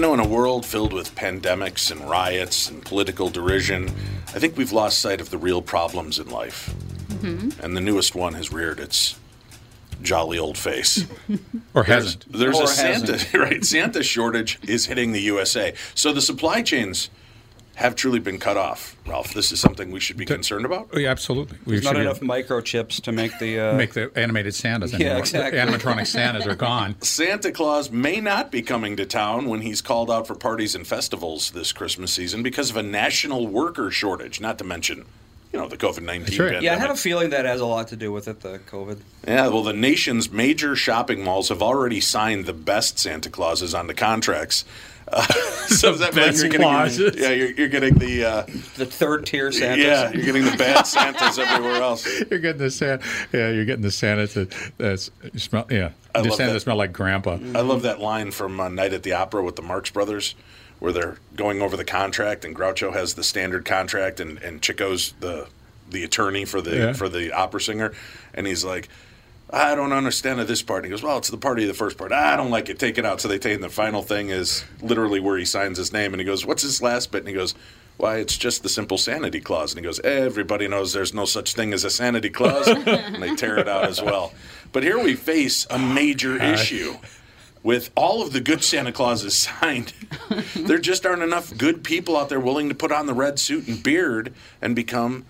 You know, in a world filled with pandemics and riots and political derision, I think we've lost sight of the real problems in life. Mm-hmm. And the newest one has reared its jolly old face. Or hasn't. there's Or a Santa, hasn't. right? Santa shortage is hitting the USA. So the supply chains have truly been cut off. Ralph, this is something we should be concerned about. Oh, yeah, absolutely. We There's not should enough microchips to make the uh, make the animated Santas Yeah, exactly. The animatronic Santas are gone. Santa Claus may not be coming to town when he's called out for parties and festivals this Christmas season because of a national worker shortage, not to mention you know, the COVID nineteen That's right. pandemic. Yeah, I have a feeling that has a lot to do with it, the COVID. Yeah, well, the nation's major shopping malls have already signed the best Santa Clauses on the contracts. Uh, so does that mean best you're getting, Clauses. yeah, you're, you're getting the uh, The third tier Santas. yeah, you're getting the bad Santas everywhere else. You're getting the Santa. Yeah, you're getting the Santa that that's you smell. Yeah, I the Santa that. smell like Grandpa. I love that line from uh, Night at the Opera with the Marx Brothers, where they're going over the contract, and Groucho has the standard contract, and, and Chico's the the attorney for the Yeah. for the opera singer, and he's like. I don't understand this part. And he goes, Well, it's the party of the first part. I don't like it. Take it out. So they take the final thing is literally where he signs his name. And he goes, What's his last bit? And he goes, Why, it's just the simple sanity clause. And he goes, Everybody knows there's no such thing as a sanity clause. and they tear it out as well. But here we face a major issue with all of the good Santa Clauses signed, there just aren't enough good people out there willing to put on the red suit and beard and become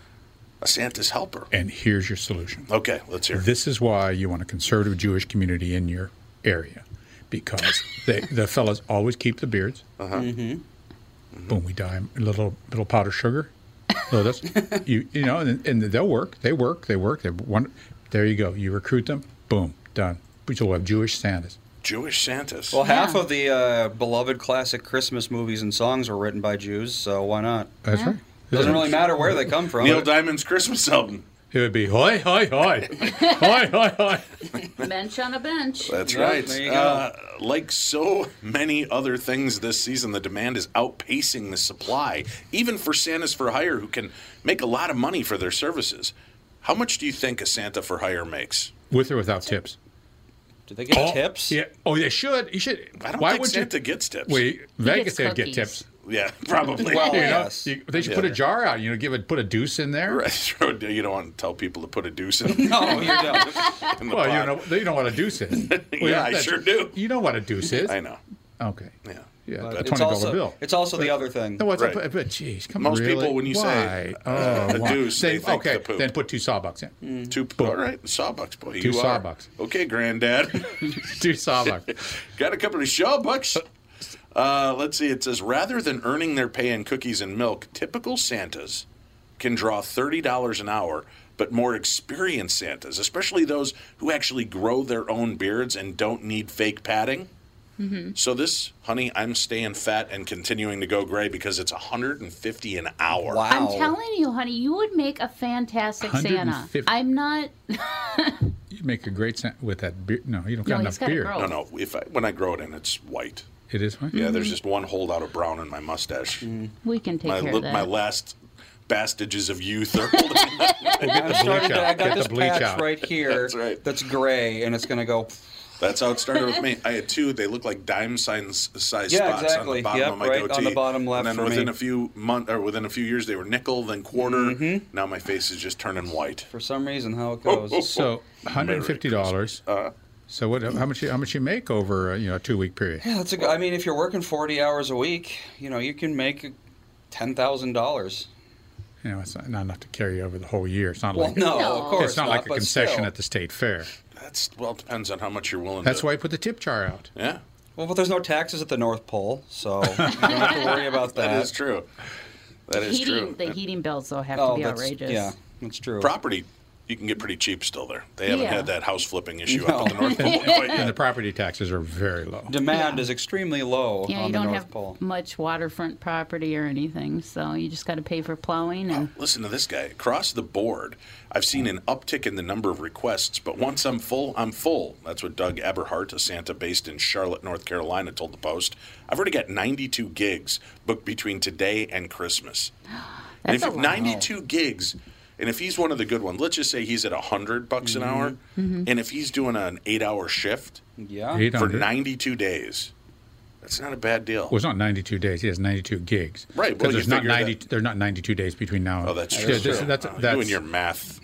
a Santa's helper. And here's your solution. Okay, let's hear. it. This is why you want a conservative Jewish community in your area, because they, the fellas always keep the beards. Uh-huh. Boom, we dye 'em a little little powder sugar. So that's you you know, and, and they'll work. They work. They work. They one. There you go. You recruit them. Boom, done. We will have Jewish Santas. Jewish Santas. Well, half of the uh, beloved classic Christmas movies and songs were written by Jews, so why not? That's right. Doesn't really matter where they come from. Neil Diamond's Christmas album. It would be hoi hoi hoi, hoi hoi hoi. Bench on a bench. That's Yeah, right. there you go. Uh, like so many other things this season, the demand is outpacing the supply, even for Santas for hire who can make a lot of money for their services. How much do you think a Santa for hire makes? With or without tips? Do they get Oh, tips? Yeah. Oh, they should. You should. I don't Why think would Santa you? gets tips. Wait, Vegas gets they'd get tips. Yeah, probably. Well, You know, yes. you- they should Yeah. put a jar out. You know, give it, put a deuce in there. Right. you don't want to tell people to put a deuce in, No, you don't. in the Well, pot. you know, they know what a deuce is. Well, Yeah, I sure do. You know what a deuce is. I know. Okay. Yeah. Yeah, But a it's twenty dollar also, bill. It's also the other thing. No, what's Right. a, but geez, come Most on. really? people, when you say, Why? uh, oh, a why? deuce, they then, think okay, the poop. then put two sawbucks Mm. in. Two, all right, sawbucks, boy. Two you are. sawbucks. Okay, granddad. two sawbucks. Got a couple of sawbucks. Uh, let's see. It says rather than earning their pay in cookies and milk, typical Santas can draw thirty dollars an hour. But more experienced Santas, especially those who actually grow their own beards and don't need fake padding. So this, honey, I'm staying fat and continuing to go gray because it's 150 an hour. Wow. I'm telling you, honey, you would make a fantastic Santa. I'm not. You make a great Santa with that beard. No, you don't No, got enough gotta beard. grow. No, no. If I, when I grow it in, it's white. It is fine. Yeah, there's just one holdout of brown in my mustache. We can take My care li- of that. my last bastages of youth are holding I'm starting to, I got Get this patch out. right here That's right. that's gray, and it's going to go. That's how it started with me. I had two. They look like dime signs size Yeah, spots on the bottom Yep, of my right on goatee. the bottom left And for then within me. a few month or within a few years, they were nickel, then quarter. Mm-hmm. Now my face is just turning white. For some reason, how it goes. So, one hundred and fifty dollars. Uh, So what? How much? How much you make over uh, you know a two week period? Yeah, that's a good. I mean, if you're working 40 hours a week, you know, you can make ten thousand dollars. You know, it's not, not enough to carry you over the whole year. It's not Well, like no, No. of course it's not, like a concession still. at the state fair. that's well, it depends on how much you're willing. To pay. That's to, why I put the tip jar out. Yeah, Well, but there's no taxes at the North Pole, so you don't have to worry about that. that is true. That is heating, true. The heating bills, though, have Oh, to be outrageous. yeah, that's true. Property, you can get pretty cheap still there. They haven't Yeah. had that house flipping issue No. up at the North Pole quite And the yet. property taxes are very low. Demand is extremely low Yeah, on you the don't North have Pole. much waterfront property or anything, so you just got to pay for plowing and Listen to this guy. Across the board, I've seen an uptick in the number of requests, but once I'm full, I'm full. That's what Doug Eberhart, a Santa based in Charlotte, North Carolina, told the Post. I've already got 92 gigs booked between today and Christmas. and if That's you a have lot. 92 gigs, and if he's one of the good ones, let's just say he's at 100 bucks an hour, Mm-hmm. and if he's doing an eight hour shift Yeah. Eight for 92 days, that's not a bad deal. Well, it's not 92 days. He has 92 gigs. Right, well, Because you there's not figure that- 90. There's not 92 days between now. and Oh, that's Yeah, true. this- that's, Wow, that's you and your math.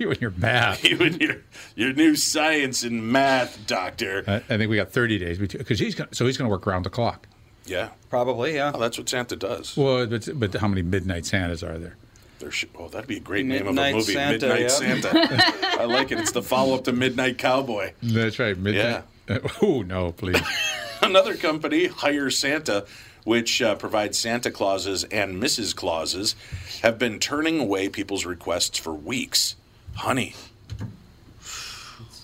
you and your math. you and your, your new science and math doctor. I, I think we got 30 days because he's gonna, so he's going to work around the clock. Yeah. Probably, yeah. Oh, that's what Santa does. Well, but, but how many midnight Santas are there? There should, oh, that'd be a great name of a movie, Santa, Midnight yeah. Santa. I like it. It's the follow-up to Midnight Cowboy. That's right. Midnight. oh no, please. Another company, Hire Santa, which uh, provides Santa Clauses and Mrs. Clauses, have been turning away people's requests for weeks. Honey,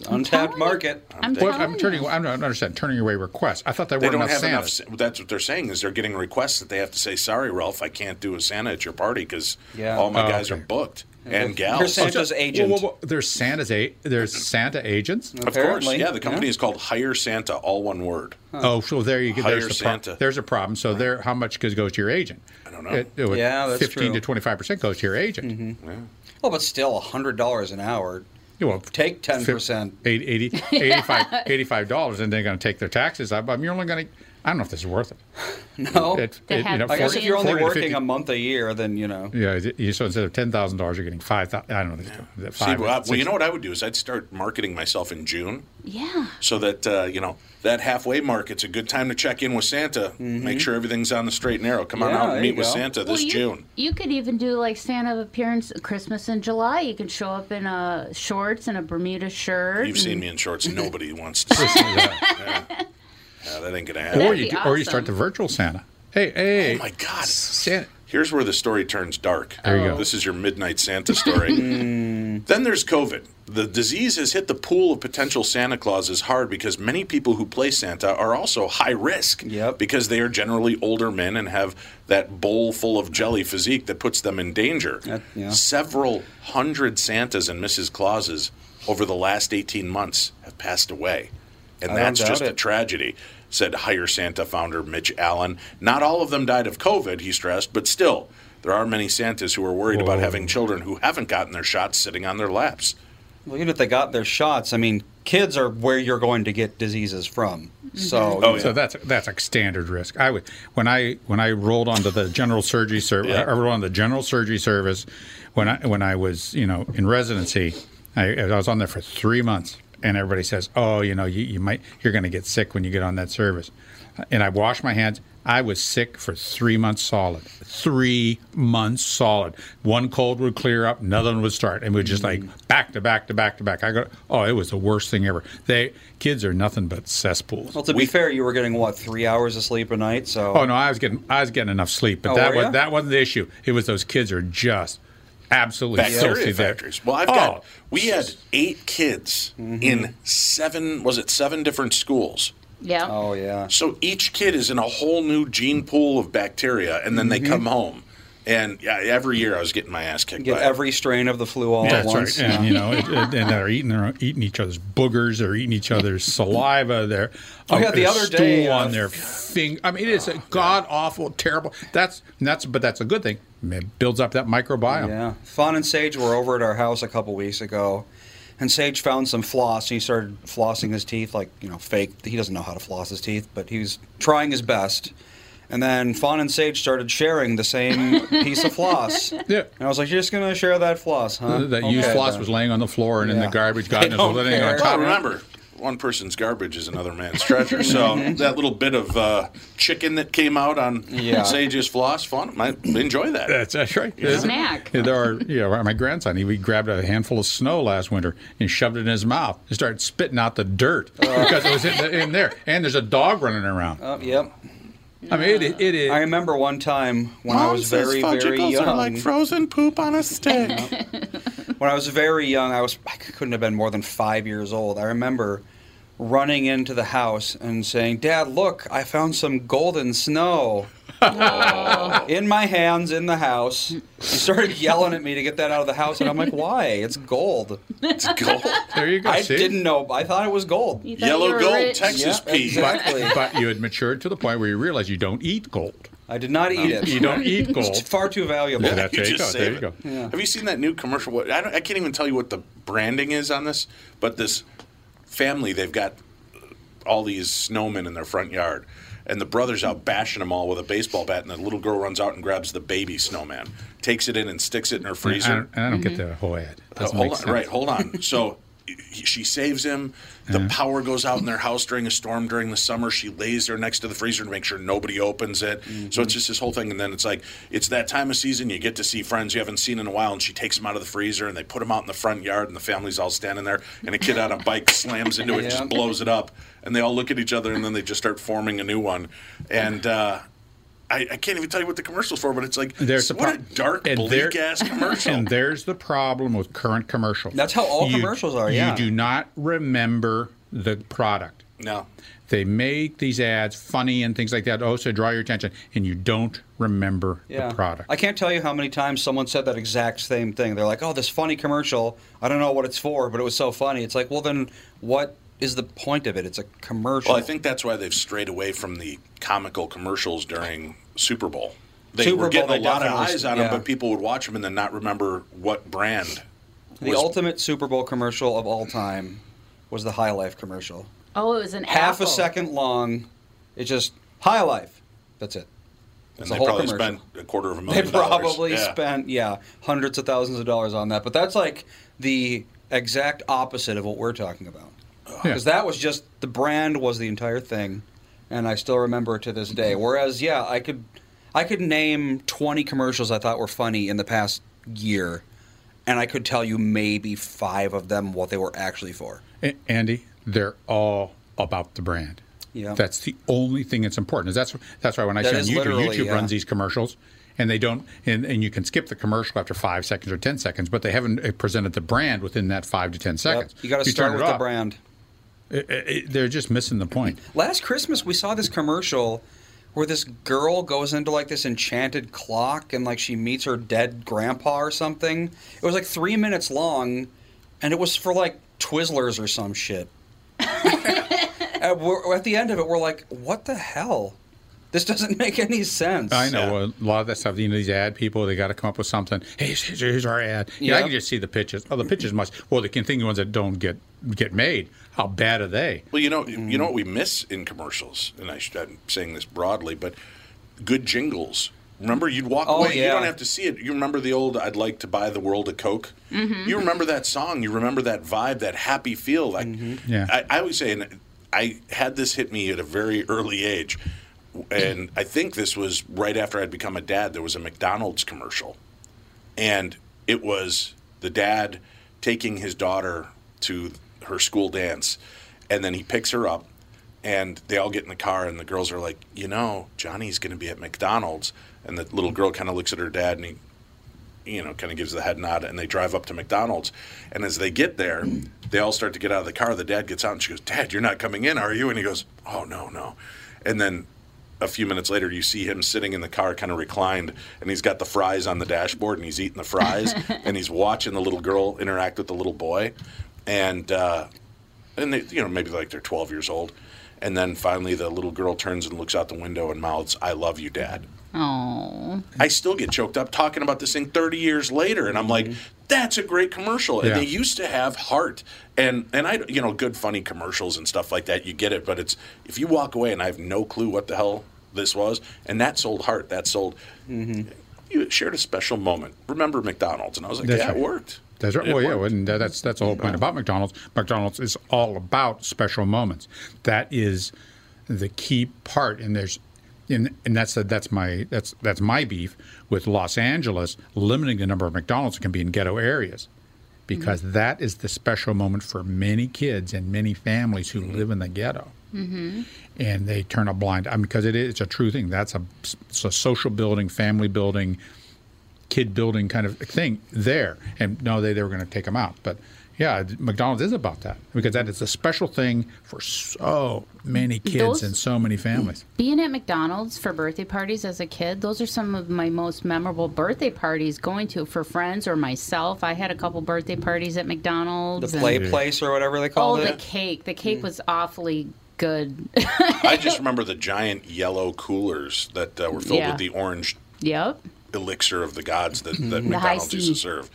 Untapped market. I'm Well, telling I'm turning. I don't understand turning away requests. I thought there they weren't don't enough have enough. That's what they're saying is they're getting requests that they have to say, "Sorry, Ralph, I can't do a Santa at your party because Yeah. all my Oh, guys okay. are booked and You're gals." Santa's oh, agent. Whoa, whoa, whoa. There's Santa's a there's Santa agents. Of course, yeah. The company yeah. is called Hire Santa, all one word. Oh, so there you go. Hire There's the pro- Santa. There's a problem. So there, how much goes goes to your agent? I don't know. It, it would- Yeah, that's fifteen true. to twenty five percent goes to your agent. Mm-hmm. Well, but still, hundred dollars an hour. You will Take 10%. 80, 85 dollars, and they're going to take their taxes up. I mean, you're only going to. I don't know if this is worth it. No, It- They it- have- you know, I guess 40 if you're only working 50 a month a year, then you know. Yeah, it- so instead of ten thousand dollars, you're getting five thousand. I don't know. the- See, Five, well, well, you know what I would do is I'd start marketing myself in June, Yeah. so that uh, you know that halfway mark. It's a good time to check in with Santa, make sure everything's on the straight and narrow. Come on Mm-hmm. Out and meet with go. Santa Well, this you, June. You could even do like Santa appearance Christmas in July. You can show up in uh, shorts and a Bermuda shirt. You've and- seen me in shorts. Nobody wants to see that. Yeah. Yeah, that ain't gonna happen. or you be do- or you start the virtual Santa. Hey, hey, Oh my God! Santa. Here's where the story turns dark. There you go. This is your midnight Santa story. Hmm. then there's COVID. The disease has hit the pool of potential Santa Clauses hard because many people who play Santa are also high risk. Yep. Because they are generally older men and have that bowl full of jelly physique that puts them in danger. That- yeah. Several hundred Santas and Mrs. Clauses over the last 18 months have passed away. And I that's doubt just a tragedy, said Hire Santa founder Mitch Allen. Not all of them died of COVID, he stressed, but still, there are many Santas who are worried about having children who haven't gotten their shots sitting on their laps. Well, even if they got their shots, I mean, kids are where you're going to get diseases from. Mm-hmm. So, Oh, yeah. So that's that's a standard risk. I would when I when I rolled onto the general surgery service. Yeah. I rolled on the general surgery service when I when I was you know in residency. I, I was on there for three months, and everybody says, "Oh, you know, you, you might you're going to get sick when you get on that service." And I washed my hands. I was sick for three months solid. Three months solid. One cold would clear up, another one would start, and we just like mm. back to back to back to back. I go, oh, it was the worst thing ever. They kids are nothing but cesspools. well, to be fair, you were getting what three hours of sleep a night. So, Oh no, I was getting I was getting enough sleep, but Oh, that was that wasn't the issue. It was those kids are just absolutely Bacteria filthy there. factories. Well, I've Oh, got, we had eight kids in seven, was it seven different schools? Yeah. oh yeah, So each kid is in a whole new gene pool of bacteria, and then they come home. And yeah, every year I was getting my ass kicked get by it. every strain of the flu all at That's once. right, and you know, it, it- and they're eating they're eating each other's boogers, they're eating each other's saliva. They're Oh, yeah, the other stool day, uh, on their finger. I mean, it is a god awful, terrible. That's that's but that's a good thing. It builds up that microbiome. Yeah. Fawn and Sage were over at our house a couple weeks ago, and Sage found some floss. And he started flossing his teeth, like, you know, fake. He doesn't know how to floss his teeth, but he was trying his best. And then Fawn and Sage started sharing the same piece of floss. Yeah. And I was like, You're just going to share that floss, huh? That used floss then." was laying on the floor and in the garbage They gotten don't was on top. Well, it. remember, one person's garbage is another man's treasure. So that little bit of uh, chicken that came out on Yeah. Sage's floss, fun. I enjoy that. That's, that's right. Snack. Yeah, there are, you know, my grandson, he, he grabbed a handful of snow last winter and shoved it in his mouth and started spitting out the dirt because it was in, the, in there. And there's a dog running around. Oh, yep. I mean, it, it is. I remember one time when I was very, very young. Are like frozen poop on a stick. When I was very young, I was I couldn't have been more than five years old. I remember running into the house and saying, "Dad, look, I found some golden snow." in my hands in the house. He started yelling at me to get that out of the house, and I'm like, "Why? It's gold." it's gold. there you go. I see? didn't know. I thought it was gold. You thought you Yellow gold, rich. Texas Yeah, pea. exactly. But you had matured to the point where you realize you don't eat gold. I did not eat it. You don't eat gold. It's far too valuable. Yeah, that's- You there you just go, there you it. go. Have you seen that new commercial? What I, don't, I can't even tell you what the branding is on this, but this family they've got all these snowmen in their front yard, and the brother's out bashing them all with a baseball bat, and the little girl runs out and grabs the baby snowman, takes it in and sticks it in her I freezer. don't, I don't get the whole ad. Uh, hold make on, sense. right? Hold on. So he- she saves him. The power goes out in their house during a storm during the summer. She lays there next to the freezer to make sure nobody opens it. So it's just this whole thing. And then it's like it's that time of season. You get to see friends you haven't seen in a while, and she takes them out of the freezer and they put them out in the front yard, and the family's all standing there, and a kid on a bike slams into it, Yeah. just blows it up, and they all look at each other, and then they just start forming a new one. And uh, I, I can't even tell you what the commercial's for, but it's like There's the what pro- a dark, and bleak there- ass commercial. And there's the problem with current commercials. That's how all You- commercials are, yeah. You do not remember the product. no. They make these ads funny and things like that, oh, to draw your attention, and you don't remember the product. I can't tell you how many times someone said that exact same thing. They're like, "Oh, this funny commercial. I don't know what it's for, but it was so funny." It's like, well, then what is the point of it? It's a commercial. Well, I think that's why they've strayed away from the comical commercials during Super Bowl. They Super were Bowl, getting they a lot of eyes on yeah. them, but people would watch them and then not remember what brand. the was- ultimate Super Bowl commercial of all time was the High Life commercial. Oh, it was an Half apple. a second long. It's just High Life. That's it. And It's they a whole probably commercial. spent a quarter of a million. They probably Yeah. spent yeah hundreds of thousands of dollars on that. But that's like the exact opposite of what we're talking about. Yeah. Because that was just the brand was the entire thing, and I still remember it to this day. Whereas, yeah, I could, I could name twenty commercials I thought were funny in the past year, and I could tell you maybe five of them what they were actually for. A- Andy, they're all about the brand. Yeah. That's the only thing that's important. Is that's that's why when I That say on YouTube, YouTube yeah. runs these commercials, and they don't, and, and you can skip the commercial after five seconds or ten seconds, but they haven't uh, presented the brand within that five to ten seconds. Yep. You got to start it with the brand. It- it- they're just missing the point. Last Christmas, we saw this commercial where this girl goes into like this enchanted clock and like she meets her dead grandpa or something. It was like three minutes long, and it was for like Twizzlers or some shit. at, at the end of it, we're like, what the hell? This doesn't make any sense. I know a lot of that stuff. You know, these ad people, they got to come up with something. Hey, here's, here's our ad. Yeah, I can just see the pitches. Oh, the pitches must. Well, the thing, the ones that don't get get made. How bad are they? Well, you know, you know what we miss in commercials, and I should, I'm saying this broadly, but good jingles. Remember, you'd walk Oh, away. You don't have to see it. You remember the old "I'd like to buy the world a Coke." Mm-hmm. You remember that song. You remember that vibe, that happy feel. Like mm-hmm. Yeah. I, I always say, and I had this hit me at a very early age, and I think this was right after I'd become a dad. There was a McDonald's commercial, and it was the dad taking his daughter to her school dance, and then he picks her up, and they all get in the car, and the girls are like, you know, Johnny's going to be at McDonald's, and the little girl kind of looks at her dad, and he, you know, kind of gives the head nod, and they drive up to McDonald's, and as they get there, they all start to get out of the car. The dad gets out, and she goes, "Dad, you're not coming in, are you?" And he goes, "Oh no, no," and then a few minutes later, you see him sitting in the car, kind of reclined, and he's got the fries on the dashboard, and he's eating the fries, and he's watching the little girl interact with the little boy, and uh, and they, you know, maybe like they're 12 years old, and then finally the little girl turns and looks out the window and mouths, "I love you, Dad." Oh. I still get choked up talking about this thing 30 years later, and I'm like, mm-hmm. that's a great commercial. Yeah. And they used to have heart, and and I, you know, good funny commercials and stuff like that. You get it, but it's if you walk away and I have no clue what the hell this was, and that sold heart, that sold. Mm-hmm. You shared a special moment. Remember McDonald's, and I was like, That's yeah, right. it worked. That's right. It Well, yeah, and that's that's the whole point about McDonald's. McDonald's is all about special moments. That is the key part, and there's, and, and that's that's my that's that's my beef with Los Angeles limiting the number of McDonald's that can be in ghetto areas, because mm-hmm. that is the special moment for many kids and many families who mm-hmm. live in the ghetto. Mm-hmm. And they turn a blind eye because it is it's a true thing. That's a, it's a social building, family building, kid building kind of thing there. And no, they, they were going to take them out. But yeah, McDonald's is about that because that is a special thing for so many kids Those- and so many families. Being at McDonald's for birthday parties as a kid, those are some of my most memorable birthday parties going to for friends or myself. I had a couple birthday parties at The McDonald's. and- play place or whatever they call it. Oh, the cake. The cake was awfully good. I just remember the giant yellow coolers that uh, were filled Yeah. with the orange yep. elixir of the gods that, that McDonald's used to serve.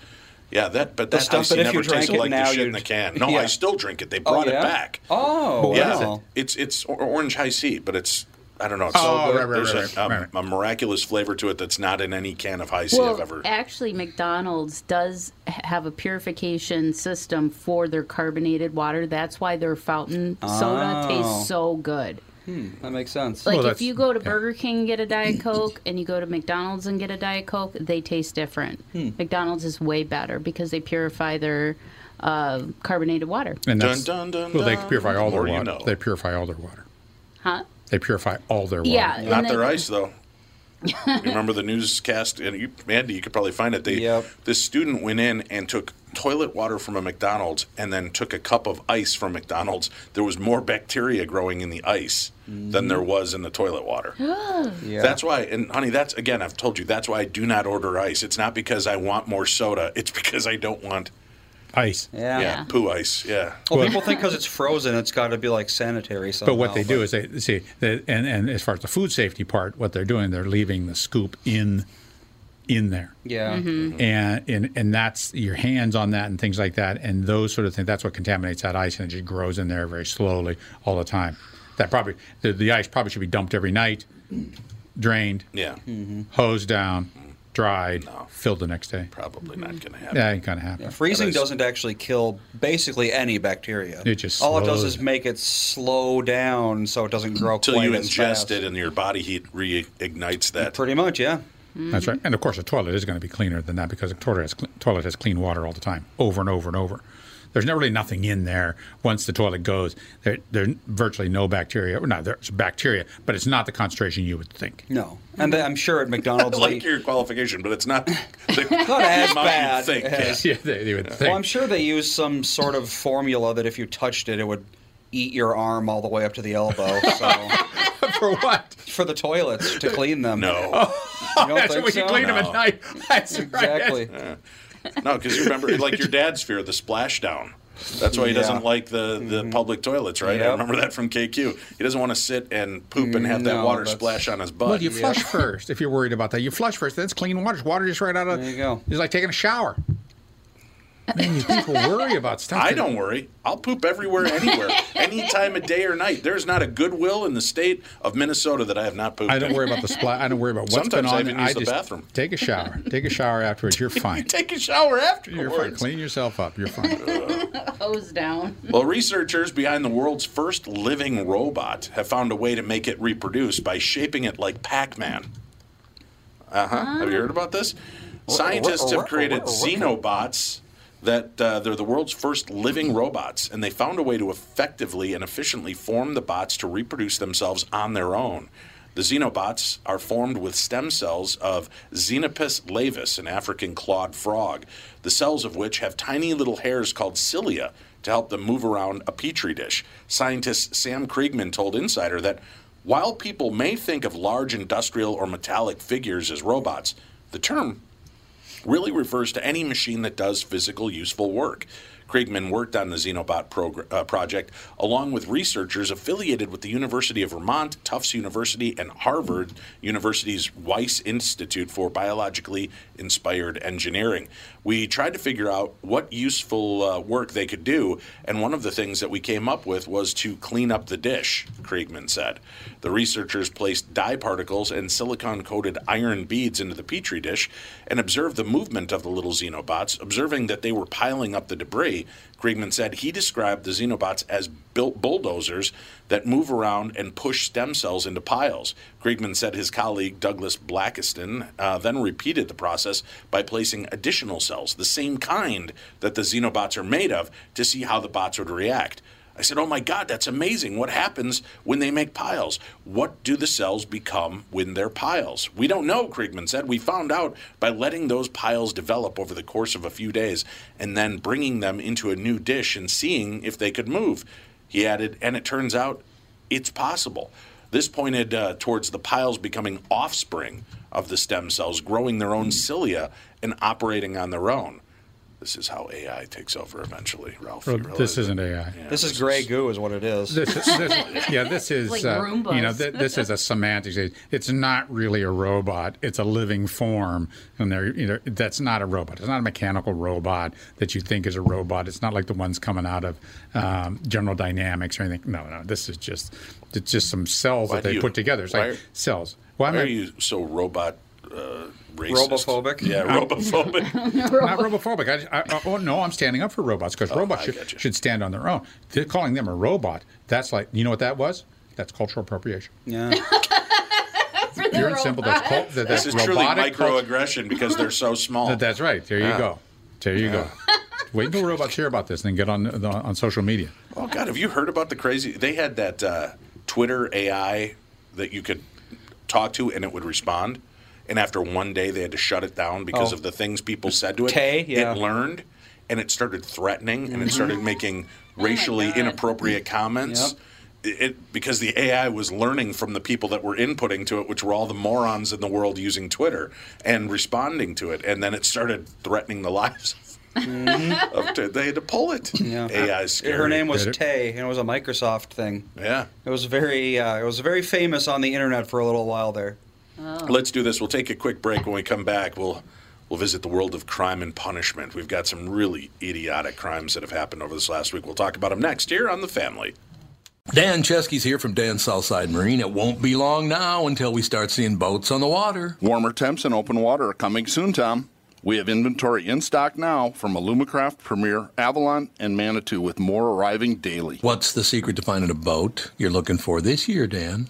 Yeah, that but that uh, stuff icy that if never you drank tasted it like now the shit in the can. No, Yeah. I still drink it. They oh, brought yeah? it back. Oh, yeah, wow. it's it's orange high C, but it's I don't know. It's Oh, so good. right, right, There's right, a, right, a, right. a miraculous flavor to it that's not in any can of high C I've ever. actually, McDonald's does have a purification system for their carbonated water. That's why their fountain soda Oh. tastes so good. That makes sense. Like Well, if you go to yeah. Burger King and get a Diet Coke and you go to McDonald's and get a Diet Coke, they taste different. Hmm. McDonald's is way better because they purify their uh, carbonated water. And Dun, that's, dun, dun, well, they purify all their More you water. know. They purify all their water. Huh? They purify all their water. Yeah. Not and their ice though. You remember the newscast? And you, Andy, you could probably find it. They, Yep. This student went in and took toilet water from a McDonald's and then took a cup of ice from McDonald's. There was more bacteria growing in the ice than there was in the toilet water. Yeah. That's why, and honey, that's again, I've told you, that's why I do not order ice. It's not because I want more soda. It's because I don't want, Ice. yeah. yeah, poo ice. Yeah. Well, people think because it's frozen, it's got to be like sanitary. Somehow, But what they do is they see, they, and and as far as the food safety part, what they're doing, they're leaving the scoop in, in there, yeah, Mm-hmm. and and and that's your hands on that and things like that, and those sort of things. That's what contaminates that ice, and it just grows in there very slowly all the time. That probably the, the ice probably should be dumped every night, drained, Yeah. hosed down, dried, filled the next day. Probably not going to happen. Yeah, ain't gonna happen. freezing I s- doesn't actually kill basically any bacteria. It just all it does is make it slow down so it doesn't grow Until you ingest fast. it and your body heat reignites that. Pretty much, yeah. That's right. And of course, a toilet is going to be cleaner than that because a toilet has, cl- toilet has clean water all the time, over and over and over. There's not really nothing in there once the toilet goes. There, there's virtually no bacteria. Or not, there's bacteria, but it's not the concentration you would think. No, and I'm sure at I McDonald's, like they, your qualification, but it's not the not as bad. think, as- Yeah, they, they would think. well, I'm sure they use some sort of formula that if you touched it, it would eat your arm all the way up to the elbow. So For what? for the toilets to clean them. No. you don't That's think when so? you clean them at night. That's Exactly. Right. No, because you remember, like your dad's fear, the splashdown. That's why he Yeah. doesn't like the, the mm-hmm. public toilets, right? I remember that from KQ. He doesn't want to sit and poop and have that water that's- splash on his butt. Well, you flush first if you're worried about that. You flush first. That's clean water. It's water just right out of. There you go. It's like taking a shower. Man, you people worry about stuff. I don't worry. I'll poop everywhere, anywhere, any time of day or night. There's not a goodwill in the state of Minnesota that I have not pooped. I don't in. worry about the splash. I don't worry about what's Sometimes been on. even use the just bathroom. Take a shower. Take a shower afterwards. You're You fine. take a shower afterwards. You're fine. Clean yourself up. You're fine. Hose down. Well, researchers behind the world's first living robot have found a way to make it reproduce by shaping it like Pac-Man. Uh huh. Have you heard about this? Scientists have created xenobots that uh, they're the world's first living robots, and they found a way to effectively and efficiently form the bots to reproduce themselves on their own. The xenobots are formed with stem cells of Xenopus laevis, an African clawed frog, the cells of which have tiny little hairs called cilia to help them move around a petri dish. Scientist Sam Kriegman told Insider that while people may think of large industrial or metallic figures as robots, the term really refers to any machine that does physical, useful work. Kriegman worked on the Xenobot progr- uh, project along with researchers affiliated with the University of Vermont, Tufts University, and Harvard University's Wyss Institute for Biologically Inspired Engineering. We tried to figure out what useful uh, work they could do, and one of the things that we came up with was to clean up the dish, Kriegman said. The researchers placed dye particles and silicon coated iron beads into the petri dish and observed the movement of the little xenobots, observing that they were piling up the debris. Kriegman said he described the xenobots as built bulldozers that move around and push stem cells into piles. Kriegman said his colleague Douglas Blackiston uh, then repeated the process by placing additional cells, the same kind that the xenobots are made of, to see how the bots would react. I said, Oh my God, that's amazing. What happens when they make piles? What do the cells become when they're piles? We don't know, Kriegman said. We found out by letting those piles develop over the course of a few days and then bringing them into a new dish and seeing if they could move. He added, and it turns out it's possible. This pointed uh, towards the piles becoming offspring of the stem cells, growing their own cilia and operating on their own. This is how AI takes over eventually, Ralph. Well, this isn't AI. Yeah, This is gray goo, is what it is. This, is- this, yeah, this is Like uh, you know th- this is a semantics. It's not really a robot. It's a living form, and they're you know that's not a robot. It's not a mechanical robot that you think is a robot. It's not like the ones coming out of um, General Dynamics or anything. No, no, this is just it's just some cells Why that they you- put together. It's why like are- cells. Why am Why I are you so robot uh, racist? Robophobic? Yeah, robophobic. not robophobic? I, I, oh no, I'm standing up for robots because robots should, should stand on their own. They're calling them a robot. That's like you know what that was? That's cultural appropriation. Yeah. Pure and simple. That's cult, that, this that's is truly robotic cult- microaggression because they're so small. that- that's right. There you go. There you go. Wait until robots hear about this, and then get on the, on social media. Oh God, have you heard about the crazy? They had that uh, Twitter AI that you could talk to and it would respond. And after one day, they had to shut it down because Oh. of the things people said to it. Tay, yeah. It learned and it started threatening and it Mhm. started making racially inappropriate comments. It, it- because the AI was learning from the people that were inputting to it, which were all the morons in the world using Twitter and responding to it, and then it started threatening the lives. of t- they had to pull it. Yeah. AI is scary. Her name was Tay, and it was a Microsoft thing. Yeah. It was very, uh, it was very famous on the internet for a little while there. Oh. Let's do this. We'll take a quick break. When we come back, we'll we'll visit the world of crime and punishment. We've got some really idiotic crimes that have happened over this last week. We'll talk about them next here on the Family. Dan Chesky's here from Dan Southside Marine. It won't be long now until we start seeing boats on the water. Warmer temps and open water are coming soon, Tom. We have inventory in stock now from Alumacraft, Premier, Avalon, and Manitou, with more arriving daily. What's the secret to finding a boat you're looking for this year, Dan?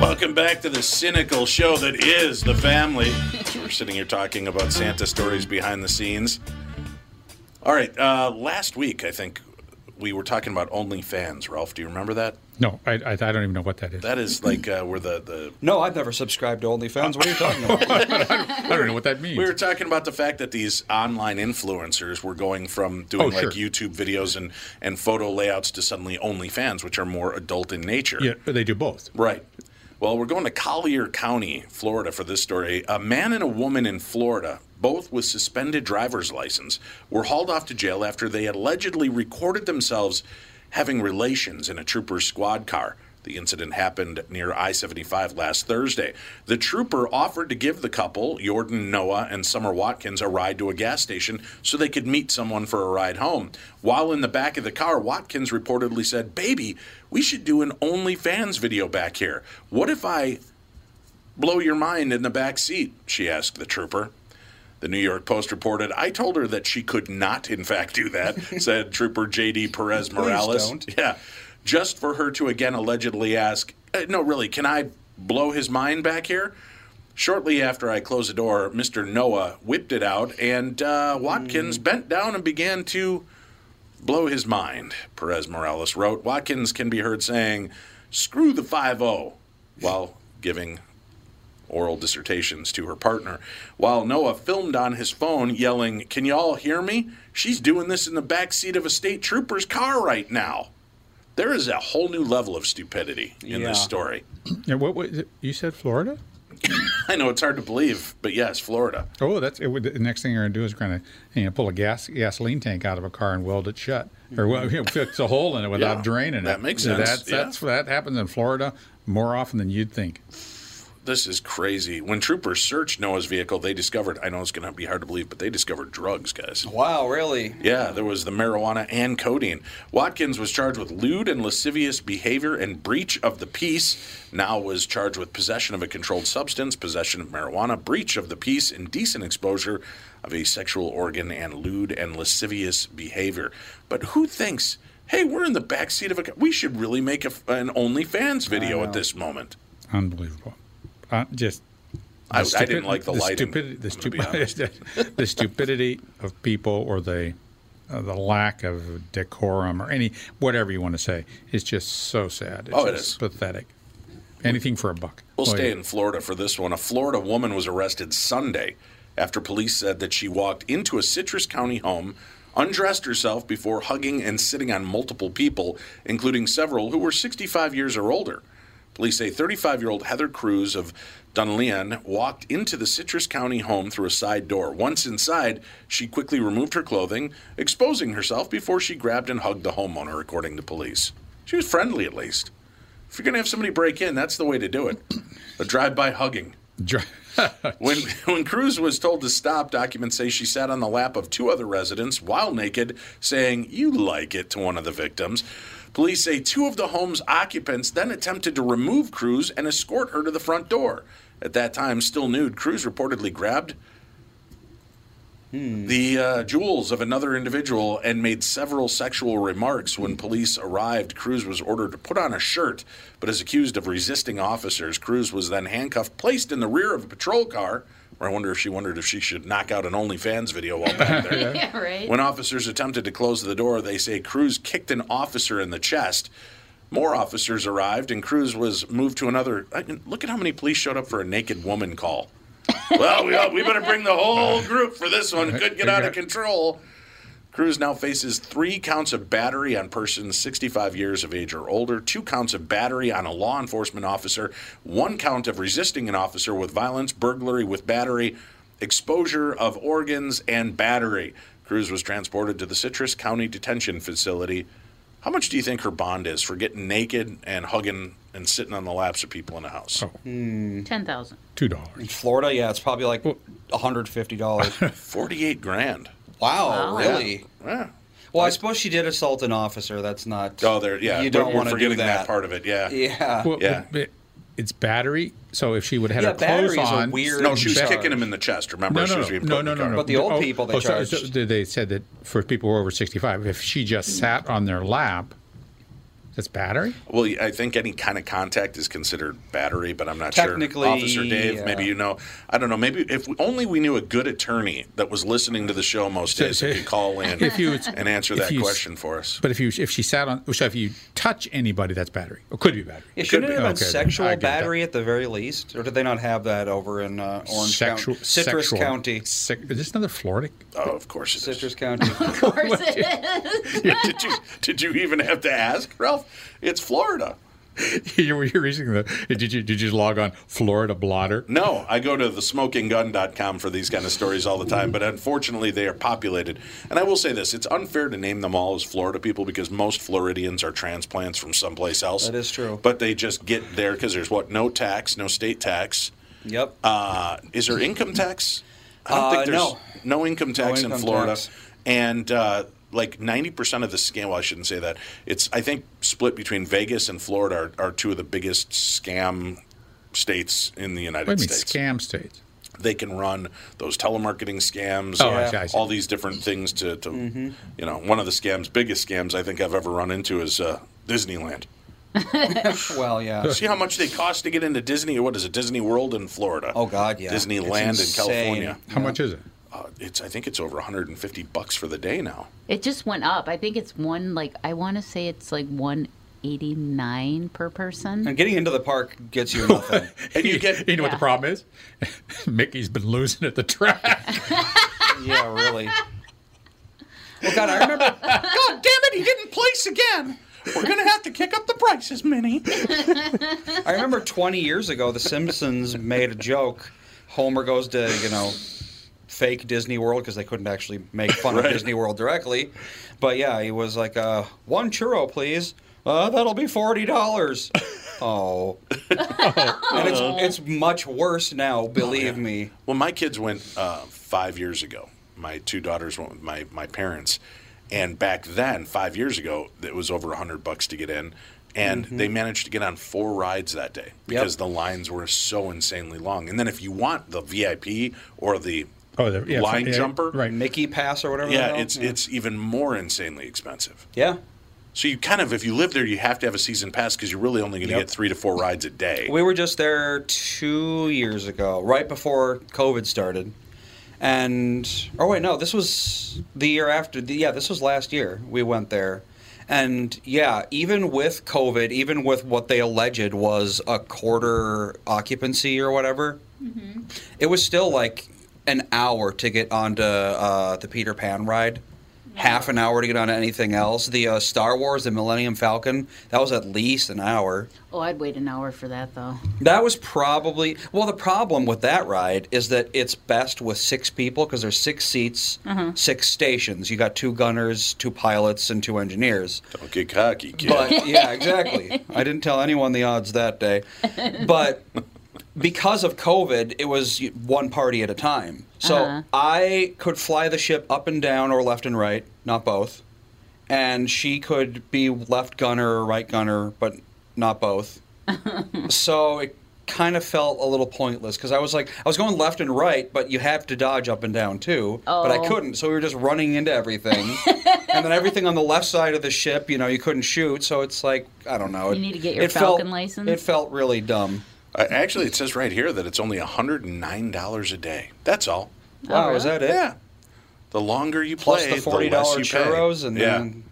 Welcome back to the cynical show that is the family. We're sitting here talking about Santa stories behind the scenes. All right, uh, last week I think we were talking about OnlyFans. Ralph, do you remember that? No, I, I, I don't even know what that is. That is like uh, where the, the No, I've never subscribed to OnlyFans. What are you talking about? I don't know what that means. We were talking about the fact that these online influencers were going from doing Oh, like sure. YouTube videos and, and photo layouts to suddenly OnlyFans, which are more adult in nature. Yeah, they do both. Right. Well, we're going to Collier County, Florida for this story. A man and a woman in Florida, both with suspended driver's license, were hauled off to jail after they allegedly recorded themselves having relations in a trooper's squad car. The incident happened near I 75 last Thursday. The trooper offered to give the couple, Jordan Noah and Summer Watkins, a ride to a gas station so they could meet someone for a ride home. While in the back of the car, Watkins reportedly said, Baby, we should do an OnlyFans video back here. What if I blow your mind in the back seat? She asked the trooper. The New York Post reported, I told her that she could not, in fact, do that, said Trooper J.D. Perez Morales. don't. Yeah. Just for her to again allegedly ask, "Uh, No, really, can I blow his mind back here? Shortly after I closed the door, Mr. Noah whipped it out, and uh, Watkins bent down and began to blow his mind, Perez Morales wrote. Watkins can be heard saying, Screw the 5 0, while giving oral dissertations to her partner. While Noah filmed on his phone, yelling, Can you all hear me? She's doing this in the back seat of a state trooper's car right now. There is a whole new level of stupidity in Yeah. this story. Yeah, what was it? You said Florida? I know it's hard to believe, but yes, Florida. Oh, that's it, would- the next thing you're going to do is going to you know pull a gas gasoline tank out of a car and weld it shut, or well, you know, fix a hole in it without Yeah, draining it. that makes sense, That's, yeah. that's that happens in Florida more often than you'd think. This is crazy. When troopers searched Noah's vehicle, they discovered, I know it's going to be hard to believe, but they discovered drugs, guys. Wow, really? Yeah, there was the marijuana and codeine. Watkins was charged with lewd and lascivious behavior and breach of the peace. Now was charged with possession of a controlled substance, possession of marijuana, breach of the peace, indecent exposure of a sexual organ, and lewd and lascivious behavior. But who thinks, hey, we're in the back seat of a car. We should really make a, an OnlyFans video at this moment. Unbelievable. Uh, just. I- the I didn't like the lighting, Stupidity, the, I'm gonna be stupi- the stupidity of people, or the uh, the lack of decorum, or any whatever you want to say, is just so sad. It's Oh, it just is. pathetic. Anything for a buck. We'll Boy, stay in Florida for this one. A Florida woman was arrested Sunday after police said that she walked into a Citrus County home, undressed herself before hugging and sitting on multiple people, including several who were 65 years or older. Police say 35 year old Heather Cruz of Dunnellon walked into the Citrus County home through a side door. Once inside, she quickly removed her clothing, exposing herself before she grabbed and hugged the homeowner, according to police. She was friendly, at least. If you're going to have somebody break in, that's the way to do it. A drive-by hugging. when when Cruz was told to stop, documents say she sat on the lap of two other residents while naked, saying "You like it" to one of the victims. Police say two of the home's occupants then attempted to remove Cruz and escort her to the front door. At that time, still nude, Cruz reportedly grabbed the uh, jewels of another individual and made several sexual remarks. When police arrived, Cruz was ordered to put on a shirt, but is accused of resisting officers. Cruz was then handcuffed, placed in the rear of a patrol car. I wonder if she wondered if she should knock out an OnlyFans video while back there. Yeah, right. When officers attempted to close the door, they say Cruz kicked an officer in the chest. More officers arrived, and Cruz was moved to another. I mean, look at how many police showed up for a naked woman call. well, we, we better bring the whole group for this one. Could get out of control. Cruz now faces three counts of battery on persons 65 years of age or older, two counts of battery on a law enforcement officer, one count of resisting an officer with violence, burglary with battery, exposure of organs, and battery. Cruz was transported to the Citrus County Detention Facility. How much do you think her bond is for getting naked and hugging and sitting on the laps of people in a house? Oh. Hmm. Ten thousand. Two dollars. In Florida, yeah, it's probably like $150. 48 grand. Wow, Wow. really? Yeah. Well, I suppose she did assault an officer. That's not. Oh, there. Yeah, You don't want to do forgetting that. part of it. Yeah. Yeah. Well, Yeah. but it's battery. So if she would have Yeah, had her clothes battery's a on, weird No, she was charge. kicking him in the chest. Remember, No, she no, was no, being put no, no, no, no. But the old Oh, people they oh, so- so they said that for people who are over 65, if she just sat on their lap, that's battery. Well, I think any kind of contact is considered battery, but I'm not Technically, sure. Officer Dave, yeah. maybe you know. I don't know. Maybe if we, only we knew a good attorney that was listening to the show most So- days so- that could call in If you- and answer that you- question for us. But if you if she sat on, so if you touch anybody, that's battery. Or could be battery. Yeah, Could shouldn't be. it have been Okay, sexual I get that. battery at the very least? Or did they not have that over in uh, Orange Sexual, County? Citrus sexual- County. Sec- is this another Florida? Oh, of course it is. Citrus County. Of course it is. did you did you even have to ask, Ralph? It's Florida. you were you reading the? Did you did you log on Florida blotter? No, I go to the thesmokinggun.com for these kind of stories all the time, but unfortunately they are populated. And I will say this, it's unfair to name them all as Florida people because most Floridians are transplants from someplace else. That is true. But they just get there because there's what, no tax, no state tax. Yep. Uh, is there income tax? I don't Uh, think there's no. no income tax in income Florida. tax. And uh, like 90% of the scam, well, I shouldn't say that. It's, I think, split between Vegas and Florida are, are two of the biggest scam states in the United What do you mean States scam states? they can run those telemarketing scams, Oh, and I see, I see. all these different things to, to Mm-hmm. you know, one of the scams, biggest scams I think I've ever run into is uh, Disneyland. well, yeah. See how much they cost to get into Disney? What is it, Disney World in Florida? Oh, God, yeah. Disneyland in. California. How much is it? Uh, it's I think it's over 150 bucks for the day now. It just went up. I think it's one like I want to say it's like one eighty nine per person. And getting into the park gets you nothing. And you get You know what the problem is? Mickey's been losing at the track. yeah, really. Well, God, I remember. God damn it, he didn't place again. We're gonna have to kick up the prices, Minnie. I remember 20 years ago, The Simpsons made a joke. Homer goes to, you know, fake Disney World because they couldn't actually make fun Right. of Disney World directly. But yeah, he was like, uh, one churro, please. Uh, that'll be $40. oh. and it's, it's much worse now, believe me. Well, my kids went uh, five years ago. My two daughters went with my, my parents, and back then, five years ago, it was over a hundred bucks to get in, and Mhm. they managed to get on four rides that day because the lines were so insanely long. And then if you want the VIP or the Oh, the- yeah, line yeah, jumper, right. Mickey Pass or whatever. yeah, hell. it's it's even more insanely expensive. Yeah. So you kind of, if you live there, you have to have a season pass because you're really only going to Yep. get three to four rides a day. We were just there two years ago, right before COVID started. And, oh, wait, no, this was the year after. The, yeah, this was last year. We went there. And yeah, even with COVID, even with what they alleged was a quarter occupancy or whatever, mm-hmm. it was still like an hour to get onto uh, the Peter Pan ride. Half an hour to get onto anything else. The uh, Star Wars, the Millennium Falcon, that was at least an hour. Oh, I'd wait an hour for that though. That was probably well. The problem with that ride is that it's best with six people because there's six seats, Uh-huh. six stations. You got two gunners, two pilots, and two engineers. Don't get cocky, kid. But yeah, exactly. I didn't tell anyone the odds that day, but because of COVID, it was one party at a time. So Uh-huh. I could fly the ship up and down or left and right, not both. And she could be left gunner or right gunner, but not both. so it kind of felt a little pointless because I was like, I was going left and right, but you have to dodge up and down too. But I Oh. couldn't, so we were just running into everything. and then everything on the left side of the ship, you know, you couldn't shoot. So it's like, I don't know. You it- need to get your it felt- Falcon license? It felt really dumb. Uh, actually, it says right here that it's only $109 a day. That's all. Wow, is that it? Yeah. The longer you Plus play, the forty less dollar you pay. churros and yeah. then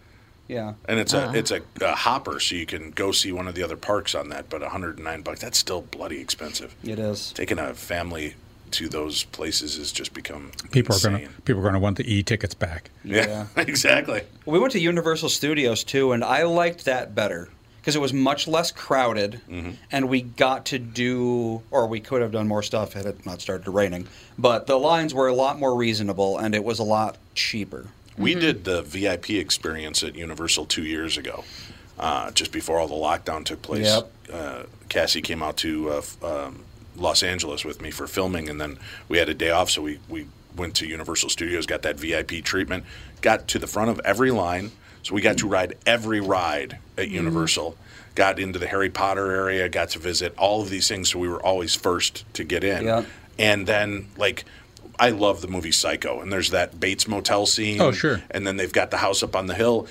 yeah. And it's Uh-huh. a it's a, a hopper, so you can go see one of the other parks on that. But 109 bucks, that's still bloody expensive. It is. Taking a family to those places has just become People are going to people are going to want the e tickets back. Yeah, exactly. We went to Universal Studios too, and I liked that better because it was much less crowded, Mm-hmm. and we got to do, or we could have done more stuff had it not started raining. But the lines were a lot more reasonable, and it was a lot cheaper. We did the VIP experience at Universal two years ago, uh, just before all the lockdown took place. Yep. Uh, Cassie came out to uh, f- um, Los Angeles with me for filming, and then we had a day off, so we, we went to Universal Studios, got that VIP treatment, got to the front of every line, so we got to ride every ride at Universal. Got into the Harry Potter area, got to visit all of these things, so we were always first to get in. Yep. And then, like, I love the movie Psycho, and there's that Bates Motel scene. Oh, sure. And then they've got the house up on the hill,